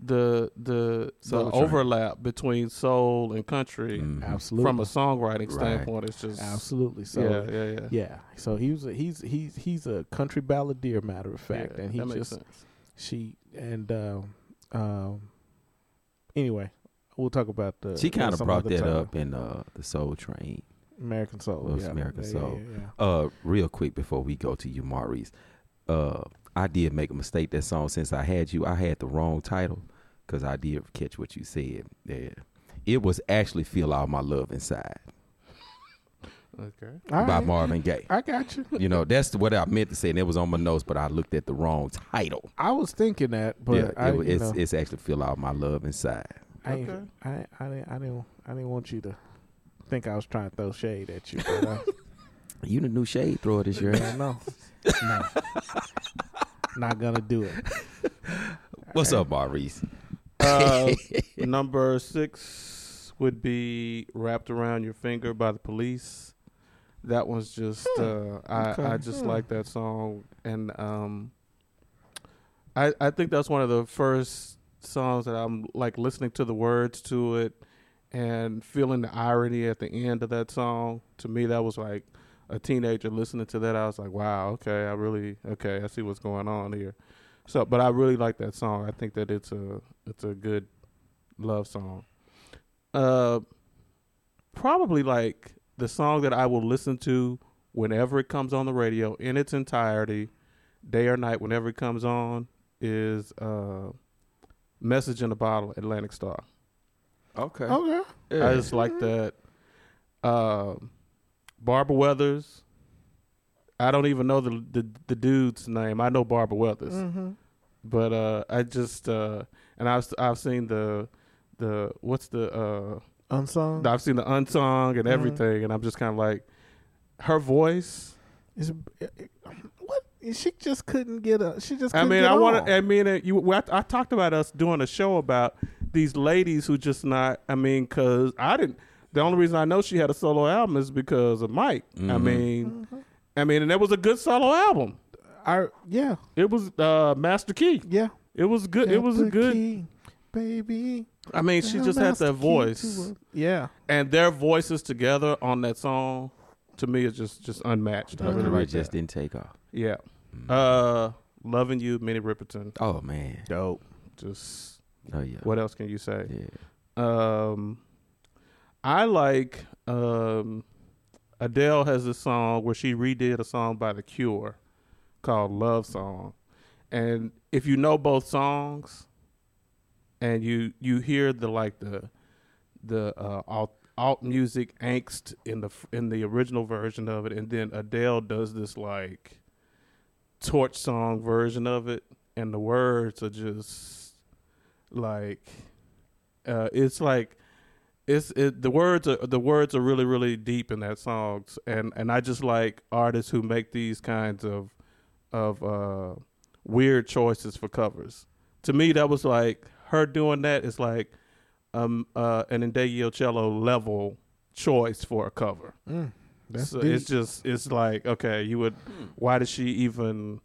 the the Soul the Train. overlap between soul and country Mhm. Absolutely. from a songwriting Right. standpoint is just Absolutely. So yeah, yeah, yeah. Yeah. So he was a, he's he's he's a country balladeer, matter of fact, Yeah, and he just sense. she and um, um anyway, we'll talk about the She kind of brought that time. up in uh, the Soul Train. American Soul. Well, yeah. American Yeah, Soul. Yeah, yeah, Uh, real quick before we go to you, Maurice. Uh, I did make a mistake that song since I had you. I had the wrong title because I did catch what you said. Yeah. It was actually "Feel All My Love Inside" Okay. yeah. All by right. Marvin Gaye. I got you. You know, that's what I meant to say, and it was on my notes, but I looked at the wrong title. I was thinking that, but yeah, I, it, it's know, it's actually "Feel All My Love Inside." I, Okay. I, I, didn't, I didn't, I didn't want you to think I was trying to throw shade at you. But, uh, You the new shade thrower this year. Yeah, no, no, not gonna do it. What's up, Maurice? Uh, number six would be "Wrapped Around Your Finger" by the Police. That one's just uh, I Okay. I just Hmm. like that song, and um, I I think that's one of the first songs that I'm like listening to the words to it and feeling the irony at the end of that song. To me, that was like a teenager listening to that. I was like, wow, okay, I really okay, I see what's going on here. So, but I really like that song. I think that it's a it's a good love song. Uh, probably like the song that I will listen to whenever it comes on the radio in its entirety, day or night, whenever it comes on, is uh, "Message in a Bottle" Atlantic Starr. Okay. Okay. I just like that. Uh, Barbara Weathers. I don't even know the, the the dude's name. I know Barbara Weathers, Mm-hmm. but uh, I just uh, and I've I've seen the the what's the uh, Unsung. I've seen the unsung and Mhm. everything, and I'm just kind of like her voice. Is what? She just couldn't get a. She just. I mean, I want to. I mean, uh, you. I, I talked about us doing a show about these ladies who just not. I mean, because I didn't. The only reason I know she had a solo album is because of Mike. I Mhm. mean, Mhm. I mean, and it was a good solo album. I yeah It was uh, Master Key. yeah. It was good. It was a good. key, baby. I mean, she just had that voice, Yeah. and their voices together on that song, to me, is just just unmatched. I That's really right. like Just that. didn't take off. Yeah. Mm. Uh, loving you, Minnie Riperton. oh man. Dope. Just Oh yeah. what else can you say? Yeah. Um, I like um, Adele has a song where she redid a song by The Cure called "Love Song," and if you know both songs, and you you hear the like the the uh, alt alt music angst in the in the original version of it, and then Adele does this like torch song version of it, and the words are just like uh, it's like it's it, the words are the words are really really deep in that song, and and I just like artists who make these kinds of of uh, weird choices for covers. To me, that was like her doing that is like um uh, an Ndegeocello level choice for a cover. Mm, that's So deep. it's just it's like okay, you would. Why did she even?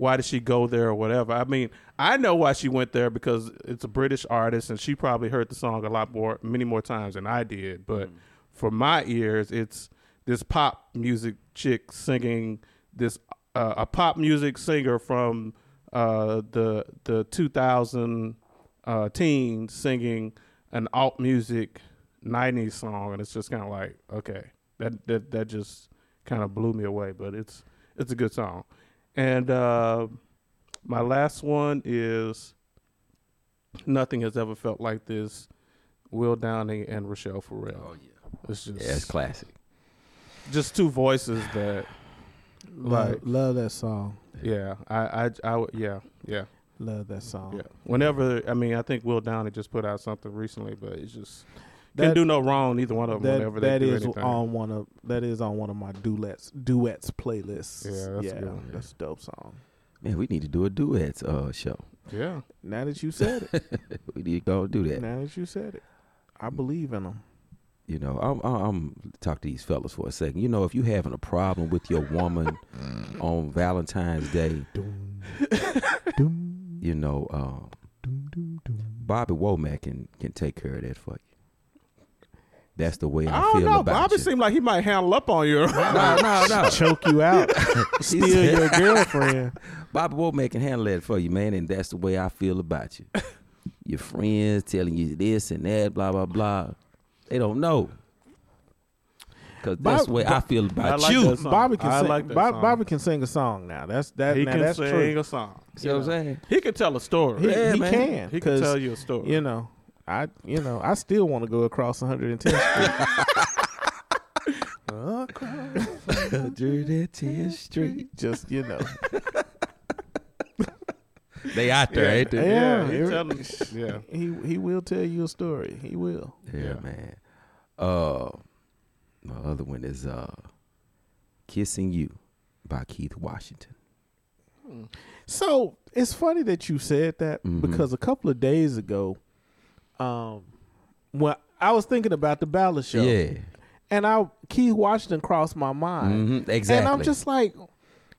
Why did she go there or whatever? I mean, I know why she went there because it's a British artist and she probably heard the song a lot more, many more times than I did. But for my ears, it's this pop music chick singing this uh, a pop music singer from uh, the the 2000 uh, teens singing an alt music 90s song, and it's just kind of like okay, that that that just kind of blew me away. But it's it's a good song, and uh, my last one is nothing has ever felt like this. Will Downing and Rachelle Ferrell. Oh yeah. It's just Yeah, it's classic. just two voices that like- love that song. yeah I I, I would- yeah yeah Love that song. yeah whenever I mean I think Will Downing just put out something recently but it's just That- can do no wrong Either one of them That whenever that do is anything on one of that is on one of my duets duets playlists. Yeah, that's a yeah, good one. that's a dope song. Man, we need to do a duets uh show. yeah Now that you said it, we need to go do that. now that you said it, I believe in them. You know, I'm, I'm, I'm talk to these fellas for a second. You know, if you having a problem with your woman on Valentine's Day, Doom, doom, you know, um. Bobby Womack can can take care of that for you. That's the way I, I don't feel know about Bobby you. seemed like he might handle up on you no, no, no. Choke you out, steal your girlfriend. Bobby Womack can handle that for you, man, and that's the way I feel about you. Your friends telling you this and that, blah blah blah. They don't know. Cause that's Bob- the way I feel about I like you. Bobby can I sing. like Bob. Bobby can sing a song now. That's that. he now can that's sing true. a song See you know what I'm saying? he can tell a story He, Yeah, he man. can. he can 'cause, tell you a story You know, I you know I still want to go across 110th Street. across Drew that 10th Street. just you know. They out there, ain't they? Yeah, he tell him- yeah He he will tell you a story. He will. Yeah, Yeah. man. Uh, my other one is uh, Kissing You by Keith Washington. So it's funny that you said that Mhm. because a couple of days ago, um, when I was thinking about the ballad show, Yeah. and I Keith Washington crossed my mind, Mhm, Exactly. and I'm just like,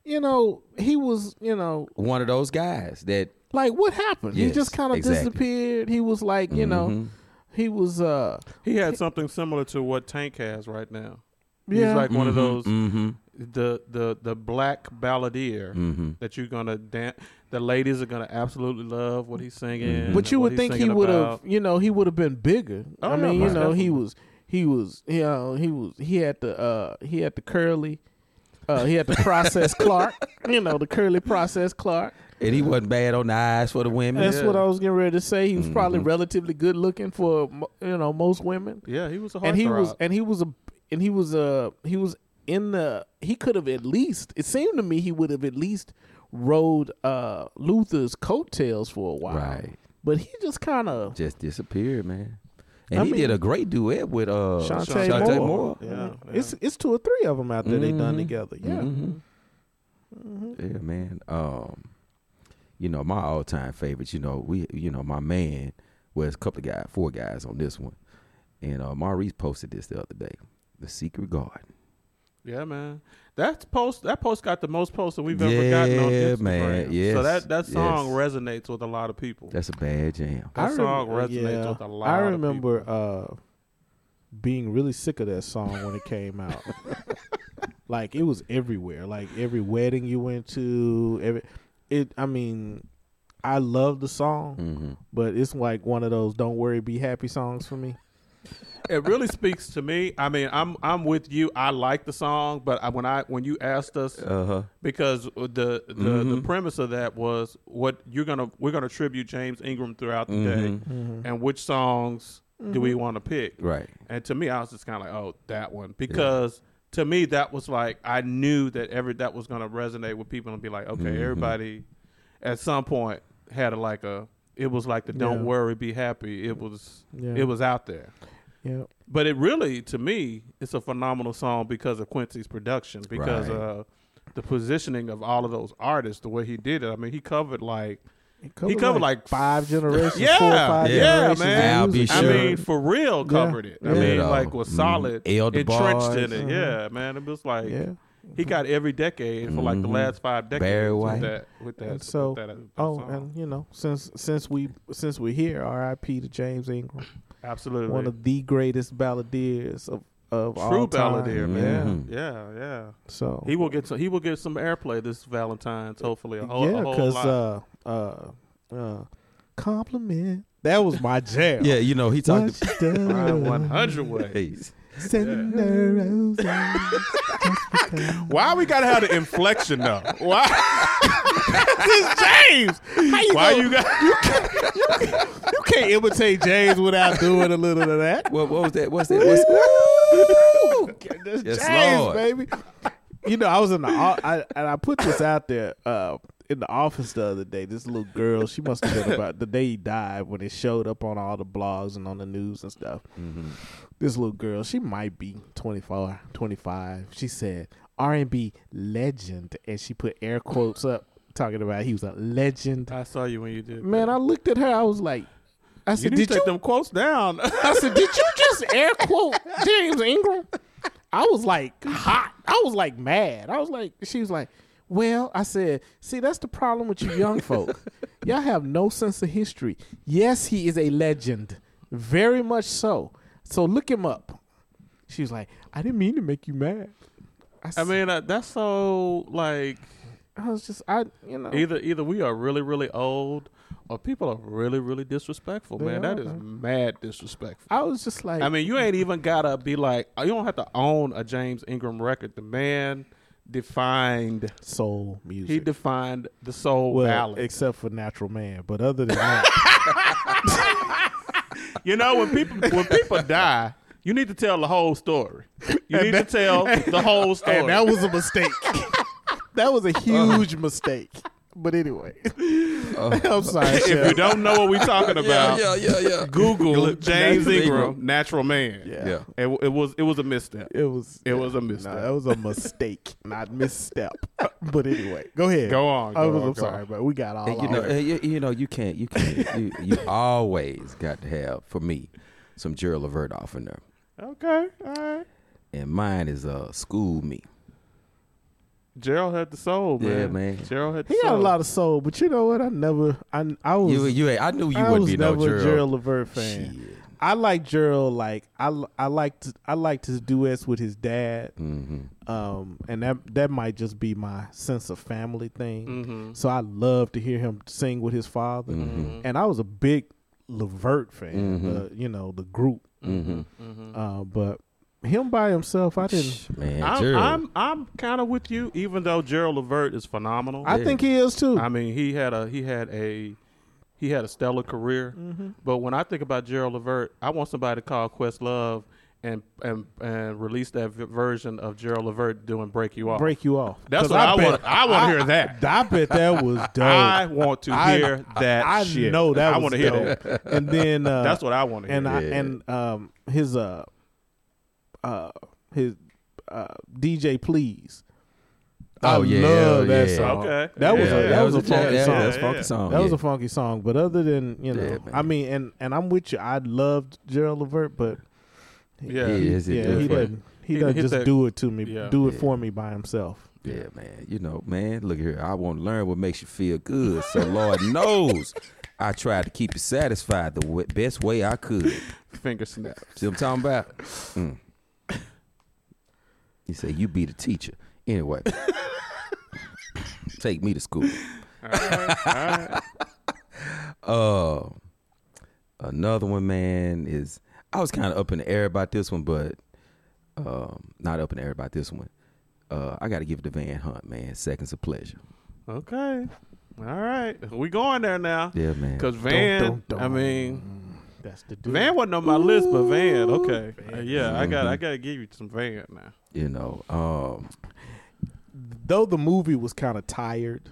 you know, he was, you know, one of those guys that like what happened? he just kind of exactly. disappeared. He was like, you know, Mhm. he was, uh, He had something similar to what Tank has right now. He's yeah, like one of Mhm, those mhm, the the the black balladeer mhm. that you're gonna dance. The ladies are gonna absolutely love what he's singing. Mhm. But you would think he would have, you know, he would have been bigger. Oh, I yeah, mean, you most know, he was, he was, you know, he was, he had the, uh, he had the curly, uh, he had the process Clark, you know, the curly process Clark. And he wasn't bad on the eyes for the women. That's Yeah. what I was getting ready to say. He was probably Mhm. relatively good looking for, you know, most women. Yeah, he was a and he was, and he was a, and he was a, he was in the. He could have at least. It seemed to me he would have at least rode uh Luther's coattails for a while. Right. But he just kind of Just disappeared, man. And I he mean- did a great duet with uh Chanté, Chanté Moore. Moore. Yeah, yeah. It's it's two or three of them out there they done Mhm. together. Yeah. Mhm. Mhm. Yeah, man. Um, you know, my all time favorites, you know, we you know, my man was a couple of guys, four guys on this one. And uh Maurice posted this the other day. The Secret Garden. Yeah, man. That post that post got the most posts that we've ever gotten on Yeah, Instagram. man. So that that song yes. resonates with a lot of people. That's a bad jam. That I song rem- resonates yeah. with a lot. I remember uh being really sick of that song when it came out. like it was everywhere. Like every wedding you went to, every it I mean, I love the song, hmm but it's like one of those don't worry be happy songs for me. It really speaks to me. I mean, I'm I'm with you. I like the song, but I, when I when you asked us Uh huh. because the the, the Mhm. premise of that was what you're gonna we're gonna tribute James Ingram throughout the day, Mhm. and which songs do we want to pick? Right. And to me, I was just kind of like, oh, that one, because to me that was like I knew that every that was gonna resonate with people and be like, okay, Mhm. everybody at some point had a, like a. It was like the "Don't Yeah. worry, be happy." It was Yeah. it was out there. Yeah. But it really, to me, it's a phenomenal song because of Quincy's production, because Right. uh, the positioning of all of those artists, the way he did it. I mean, he covered like, He covered, like, five generations, yeah, four or five yeah, generations. of man. I'll be music. I mean, for real, covered it. I Yeah. mean, Yeah. like was Mhm. solid, El entrenched DeBarge. in it. Mhm. Yeah, man. It was like yeah. He got every decade for like the Mhm. last five decades Barry with that. With that, And so- with that, that Oh, song. and you know, since since we since we're here, R.I.P. to James Ingram, absolutely one of the greatest balladeers of of true all time. balladeer, man. Mhm. Yeah, yeah. So He will get some. He will get some airplay this Valentine's. Hopefully, a whole, yeah, a whole because lot. uh, uh, uh, compliment. That was my jam. Yeah, you know, he talked What she Ryan one hundred way. Hey, sending her roses. Why we gotta have the inflection though? Why? this is James. How you Why gonna- you got? You can't imitate James without doing a little of that. what, what was that? What's that? What's Woo! That's Yes, James, Lord. baby. You know, I was in the o- I, and I put this out there uh, in the office the other day. This little girl, she must have been about the day he died when it showed up on all the blogs and on the news and stuff. Mhm. This little girl, she might be 24, 25. She said R&B legend, and she put air quotes up talking about he was a legend. I saw you when you did. Man, that. I looked at her. I was like, I said, need did to you take them quotes down. I said, "Did you just air quote James Ingram?" I was like hot. I was like mad. I was like, she was like, "Well," I said, "See, that's the problem with you young folk. Y'all have no sense of history. Yes, he is a legend, very much so. So look him up." She was like, "I didn't mean to make you mad." I, I mean, uh, that's so like I was just, I, you know, either either we are really really old, or people are really really disrespectful. They man, that are, is man. mad disrespectful. I was just like, I mean, you ain't even gotta be like you don't have to own a James Ingram record. The man defined soul music. he defined the soul well, ballad. except for Natural Man, but other than that. You know, when people when people die, you need to tell the whole story. You need to tell the whole story. And that was a mistake. that was a huge mistake. But anyway, I'm sorry, if Chef. you don't know what we're talking about, yeah, yeah, yeah. Google James Natural Ingram, Ingram. natural man. Yeah. Yeah. It, w- it was it was a misstep. It was It was a No, misstep. that was a mistake, not misstep. but anyway, go ahead. Go on. I go was, on, I'm go sorry, on. but we got all. And you off. know, and you, you know, you can't, you can't, you, you always got to have for me some Gerald Levert off in there, Okay, all right. and mine is uh, "School Me." Gerald had the soul, man. Yeah, man. Gerald had the he soul. got a lot of soul, but you know what? I never, I, I was, You, you, ain't- I knew you I wouldn't was be no never a Gerald. Gerald Levert fan. Shit. I like Gerald. Like I, I liked, I liked his duets with his dad. Mhm. Um, and that that might just be my sense of family thing. Mm-hmm. So I love to hear him sing with his father. Mhm. And I was a big Levert fan. Mhm. The, you know the group. Mhm. Mm-hmm. Uh, but him by himself, I didn't. Man, I'm, I'm I'm kind of with you, even though Gerald Levert is phenomenal. I think he is too. I mean, he had a he had a he had a stellar career. Mm-hmm. But when I think about Gerald Levert, I want somebody to call Questlove and and and release that v- version of Gerald Levert doing "Break You Off." Break you off. That's what I, bet- want. I want to hear that. I bet that was dope. I want to I- hear that. I shit. know that I was want to hear dope. that. and then uh, That's what I want to hear. and I Yeah. and um his uh uh his uh DJ Please. Oh, I yeah, love that yeah. song. Okay. That was Yeah, a that was a funky yeah, song. That was a funky yeah. song. That was a funky song, but other than you know, Yeah. I mean, and and I'm with you. I loved Gerald Levert, but Yeah. he, He is yeah, good he fan. doesn't. He, He- doesn't just that- do it to me. Yeah. Do it Yeah. for me by himself. Yeah, man. You know, man, look here. I want to learn what makes you feel good. So, Lord knows, I tried to keep you satisfied the w- best way I could. Finger snap. See what I'm talking about? Mm. He said, You be the teacher. Anyway, take me to school. All right. All right. Uh, another one, man, is I was kind of up in the air about this one, but um, not up in the air about this one. Uh, I got to give it to Van Hunt, man. Seconds of pleasure. Okay. All right. We going there now. Yeah, man. Because Van, Dun, dun, I dun. mean, that's the dude. Van wasn't on my list, but Van, okay. Van. Uh, yeah, I got, I got to give you some Van now. You know, um, Though the movie was kind of tired.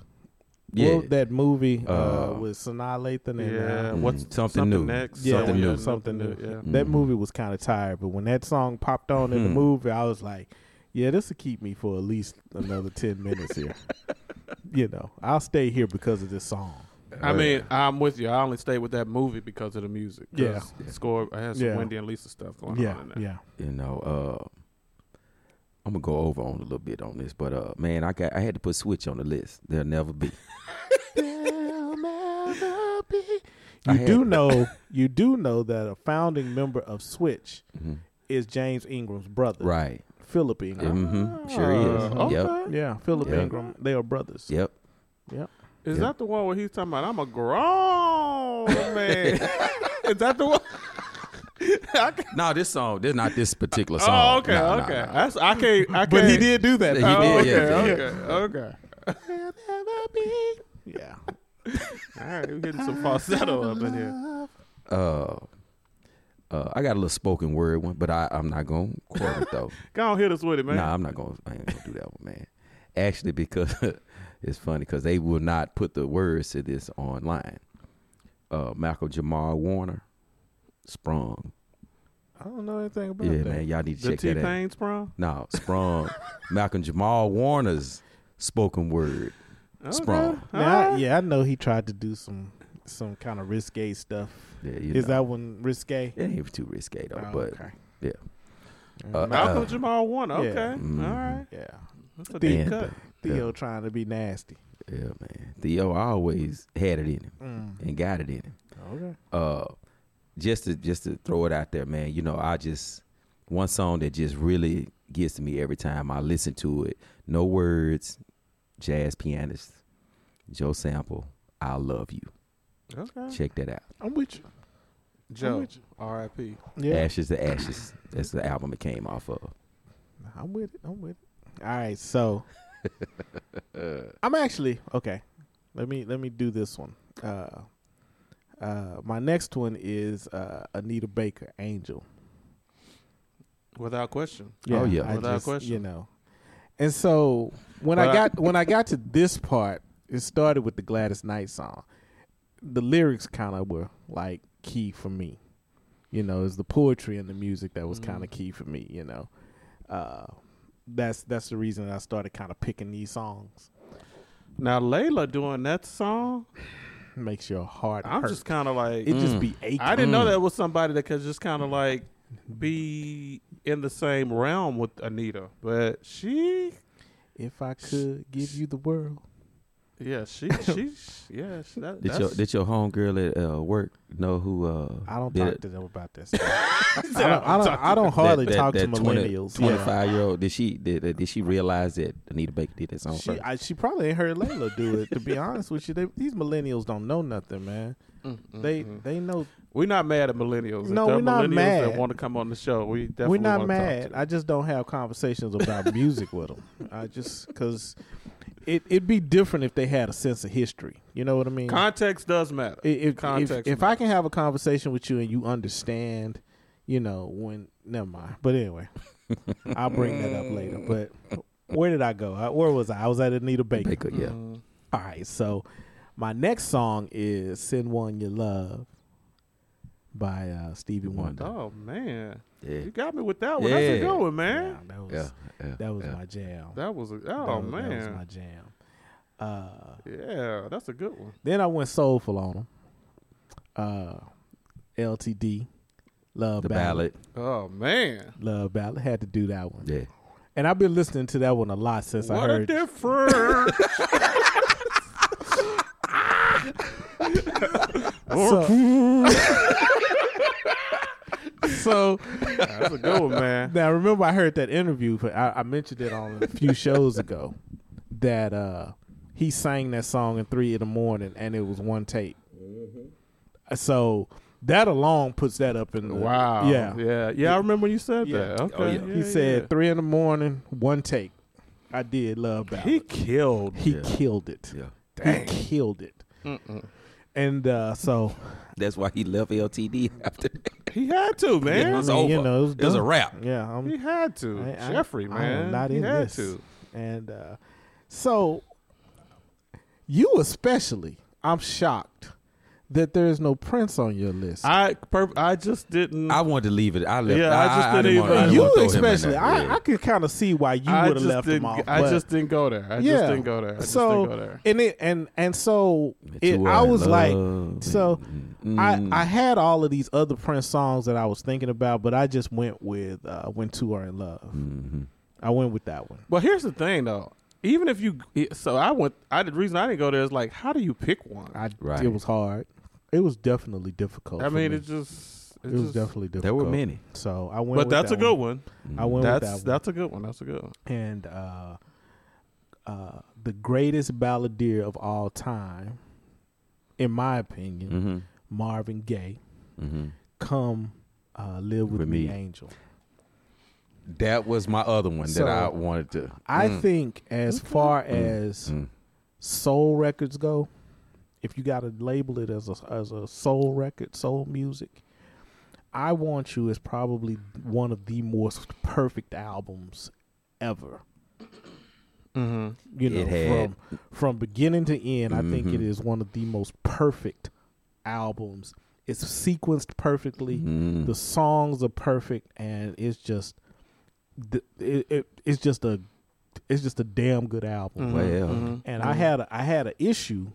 yeah, Well, that movie uh, Uh, with Sanaa Lathan and Yeah. uh, Mm, What's something new. next? Yeah, Something new. something new. Yeah. that Mhm. movie was kind of tired. But when that song popped on in the Hmm. movie, I was like, "Yeah, this will keep me for at least another ten minutes here." you know, I'll stay here because of this song. I mean, I'm with you. I only stayed with that movie because of the music. Yeah. the score. I had some Yeah. Wendy and Lisa stuff going Yeah, on in there. yeah. you know, uh, I'm gonna go over on a little bit on this, but uh, man, I got I had to put Switch on the list. There'll never be. There'll never be. I You had- do know, you do know that a founding member of Switch Mhm. is James Ingram's brother, Right. Philip Ingram. Mm-hmm. Sure is. Uh, Yep. okay. Yeah, Philip Yeah. Ingram. They are brothers. Yep. Yep. Is Yeah. that the one where he's talking about? I'm a grown man. Is that the one? No, this song. This not this particular song. oh, okay, no, okay. no. That's I can't. I can't. But he did do that. He. Oh, did, okay, yeah, okay, okay. Never be. Yeah. All right, we're getting some falsetto up in here. Uh, uh, I got a little spoken word one, but I I'm not gonna quote it though. Go on, hit us with it, man. Nah, I'm not gonna. I ain't gonna do that one, man. Actually, because it's funny because they will not put the words to this online. Uh, Malcolm Jamal Warner, Sprung. I don't know anything about Yeah, that. Yeah, man, y'all need to the check T that out. T-Pain sprung. No, Sprung. Malcolm Jamal Warner's spoken word. Sprung. Now, I- yeah, I know he tried to do some some kind of risque stuff. Yeah, you Is know. that one risque? It ain't too risque though, Oh, but okay. yeah. Uh, Malcolm uh, Jamal Warner. yeah. Okay, Mhm. all right. yeah, That's a deep And, cut. Theo trying to be nasty. Yeah, man. Theo always had it in him Mm. and got it in him. Okay. uh just to just to throw it out there man you know i just one song that just really gets to me every time i listen to it no words jazz pianist joe sample i love you Okay. check that out I'm with you. Joe. R.I.P. Yeah, ashes to ashes that's the album it came off of I'm with it. I'm with it. All right, so I'm actually okay. Let me let me do this one. Uh, uh, my next one is uh, Anita Baker, Angel. Without question. Oh, yeah. I Without just, question. You know, and so when But I I- got when I got to this part, it started with the Gladys Knight song, the lyrics kind of were like key for me. You know, it's the poetry and the music that was kind of key for me. You know, uh, that's that's the reason that I started kind of picking these songs. Now Layla doing that song, Makes your heart. I'm hurt. just kind of like it just Mm. be aching. I didn't know Mm. that was somebody that could just kind of like be in the same realm with Anita, but she, If I could give you the world, yeah, she, she, yeah, she, that, Did your did your homegirl at uh, work know who? Uh, I don't talk it? to them about that stuff. I don't. I don't, I don't hardly talk to millennials. Twenty yeah. five year old. Did she did uh, did she realize that Anita Baker did that song She, first? I, she probably ain't heard Layla do it. To be honest with you, they, these millennials don't know nothing, man. Mm, mm, They mm. they know we're not mad at millennials. No, there are we're not millennials mad. that want to come on the show. We definitely we're not wanna talk mad. to I just don't have conversations about music with them. I just because it it'd be different if they had a sense of history. You know what I mean? Context does matter. I- if, if, context if I can have a conversation with you and you understand, you know when. Never mind. But anyway, I'll bring that up later. But where did I go? I, where was I? I was at Anita Baker. Baker, yeah. Mm. All right, so my next song is "Send One You Love" by uh, Stevie Wonder. Oh man, Yeah, you got me with that one. That's a Yeah. good one, man. Yeah, that was yeah, yeah. that was yeah. my jam. That was a, oh That was- man, that was my jam. Uh, yeah, that's a good one. then I went soulful on them. Uh, LTD, Love the Ballad. ballad. Oh man, Love Ballad had to do that one, Yeah, and I've been listening to that one a lot since I what a heard. difference! so, so that's a good one, man. Now, remember, I heard that interview. But I, I mentioned it on a few shows ago that uh, he sang that song in three in the morning, and it was one take. So that alone puts that up in the Wow. Yeah, yeah, yeah. I remember when you said Yeah. that. Okay. Oh, yeah. he yeah, said three in the morning, one take. I did love ballad. he killed. He killed it. yeah. Dang. He killed it. Mm-mm. And uh, so That's why he left LTD after that. He had to, man. It was I mean, you over. know, it was, It was a done. wrm Yeah, I'm, He had to. I- I- Jeffrey, I am man. not he in had this. to. And uh, so, you especially, I'm shocked that there is no Prince on your list. I per- I just didn't. I wanted to leave it. I left. Yeah, I just didn't didn't even- I didn't you want to throw him in especially. I, Yeah. I could kind of see why you would have left him off. I just didn't go there. I yeah. just didn't go there. I just so, didn't go there. and it and and so it, I was like, love. so Mm. I I had all of these other Prince songs that I was thinking about, but I just went with uh, "When Two Are in Love." Mhm. I went with that one. But here's the thing, though. Even if you, so I went. I the reason I didn't go there is like, how do you pick one? I Right. it was hard. It was definitely difficult. I mean, me. it just. it was just- definitely difficult. There were many. So I went. But with that's a good one. one. I went That's with that one. that's a good one. That's a good one. and uh, uh, the greatest balladeer of all time, in my opinion, Mm-hmm. Marvin Gaye. Mm-hmm. Come uh, live with, With me, me. Angel. That was my other one So, that I wanted to. I Mm. think as far Mm. as Mm. soul records go, if you got to label it as a as a soul record, soul music, I Want You is probably one of the most perfect albums ever. Mm-hmm. You know, It had- from from beginning to end, I think it Mhm. one of the most perfect albums. It's sequenced perfectly. Mm. The songs are perfect, and it's just it, it it's just a it's just a damn good album. Well. And I had a, I had an issue,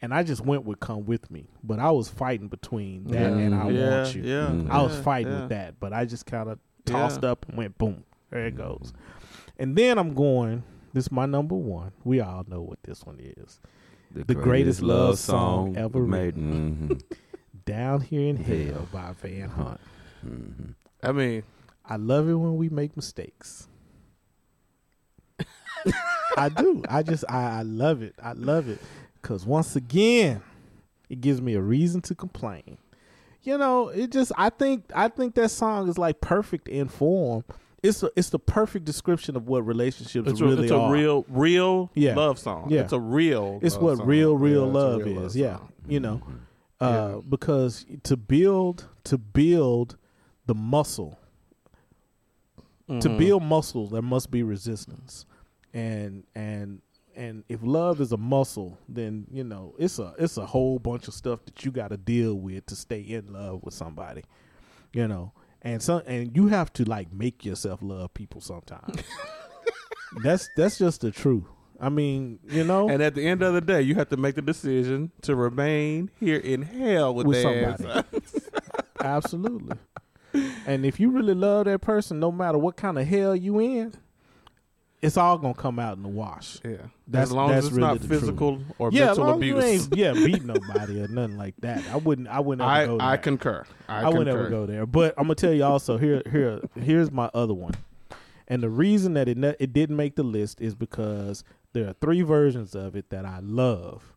and I just went with "Come with Me," but I was fighting between that and "I yeah, Want You." Yeah, Mm. I was fighting yeah. with that, but I just kind of Yeah. tossed up and went boom. There it goes. And then I'm going. This is my number one. We all know what this one is. The greatest love song ever made. Mm-hmm. "Down Here in Hell" Hell. by Van Hunt. Mm-hmm. I mean, I love it when we make mistakes. I do. I just I, I love it. I love it because once again, it gives me a reason to complain. You know, it just I think I think that song is like perfect in form. It's a, it's the perfect description of what relationships it's, a, really it's a are. real, real Yeah. love song. Yeah. It's a real. it's love what song. real real Yeah, love real is. yeah, you know, Yeah. uh, because to build to build the muscle to Mhm. build muscles there must be resistance and and and if love is a muscle, then you know it's a it's a whole bunch of stuff that you got to deal with to stay in love with somebody. You know, and some and you have to like make yourself love people sometimes. that's that's just the truth. I mean, you know, And at the end of the day, you have to make the decision to remain here in hell with, with somebody. Absolutely. And if you really love that person, no matter what kind of hell you in, it's all gonna come out in the wash. Yeah, That's- as long that's as it's really not the truth. physical or yeah, mental as long as you abuse. ain't yeah beat nobody or nothing like that. I wouldn't. I wouldn't ever I, go there. I concur. I, I, would concur. never go there. But I'm gonna tell you also here here here's my other one. And the reason that it ne- it didn't make the list is because there are three versions of it that I love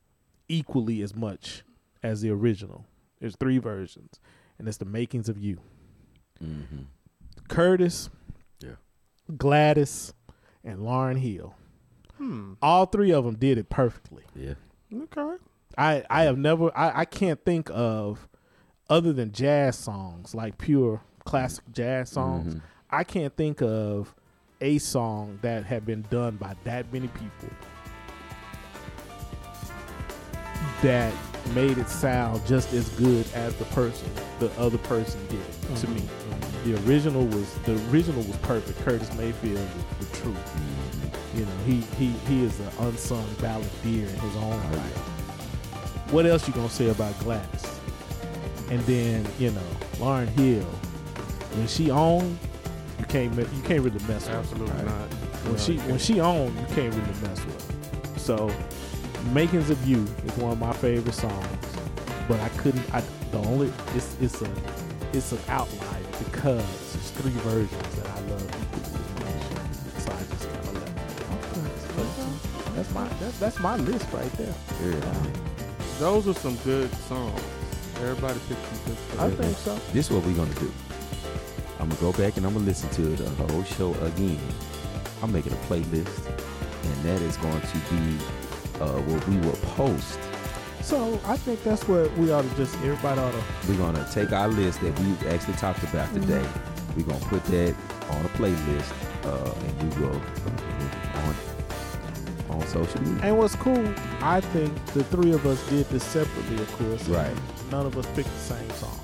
equally as much as the original. There's three versions, and it's the makings of you. Mm-hmm. Curtis, Yeah. Gladys, and Lauryn Hill. Hmm. All three of them did it perfectly. Yeah. Okay. I I have never I, I can't think of other than jazz songs like pure classic jazz songs. Mhm. I can't think of a song that had been done by that many people that made it sound just as good as the person the other person did to me. The original was the original was perfect. Curtis Mayfield was truth. You know, he he he is an unsung balladeer in his own oh, right. What else you gonna say about Gladys? And then you know, Lauryn Hill, when she on, you can't you can't really mess with. her, Absolutely right? not. When No, she you when she on, you can't really mess with. her. So, "Makings of You" is one of my favorite songs, but I couldn't. I the only it's it's a it's an outlier because there's three versions that I That's my that's, that's my list right there. Yeah. Those are some good songs. Everybody picked some good songs. I songs. think so. This is what we're gonna do. I'm gonna go back and I'm gonna listen to the whole show again. I'm making a playlist, and that is going to be uh, what we will post. So I think that's what we ought to just everybody ought to. We're gonna take our list that we actually talked about today. We're gonna put that on a playlist, uh, and we will uh, on on social media. And what's cool, I think the three of us did this separately, of course. Right. None of us picked the same songs.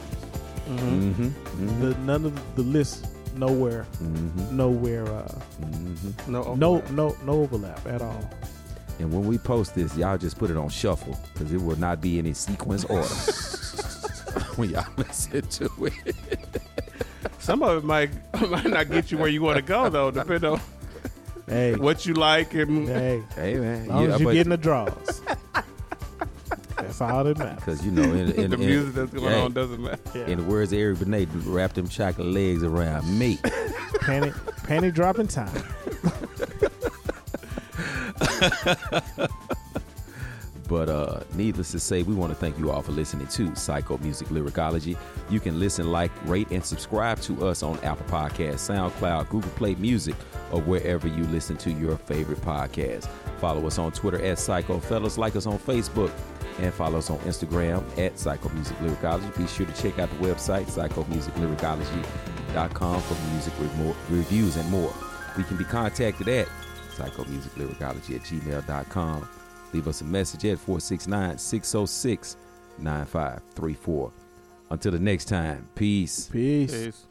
Mhm. Mm-hmm. The, none of the lists nowhere Mm-hmm. nowhere uh, Mm-hmm. No, no overlap. no no overlap at all. And when we post this, y'all just put it on shuffle because it will not be in any sequence order when y'all listen to it. Some of it might might not get you where you want to go though, depending on Hey, what you like and hey, Hey man, as long yeah, as you but- getting the draws. That's all that matters. Because you know, in, in, the in- music that's going hey, on doesn't matter. Yeah. In the words of Eric Benet, wrap them chocolate legs around me. panty panty dropping time. But uh, needless to say, we want to thank you all for listening to Psycho Music Lyricology. You can listen, like, rate, and subscribe to us on Apple Podcasts, SoundCloud, Google Play Music, or wherever you listen to your favorite podcast. Follow us on Twitter at Psycho Fellas, like us on Facebook, and follow us on Instagram at Psycho Music Lyricology. Be sure to check out the website, psychomusiclyricology.com for music re- reviews and more. We can be contacted at psychomusiclyricology at gmail.com. Leave us a message at 469 606 9534. Until the next time, peace. Peace. Peace.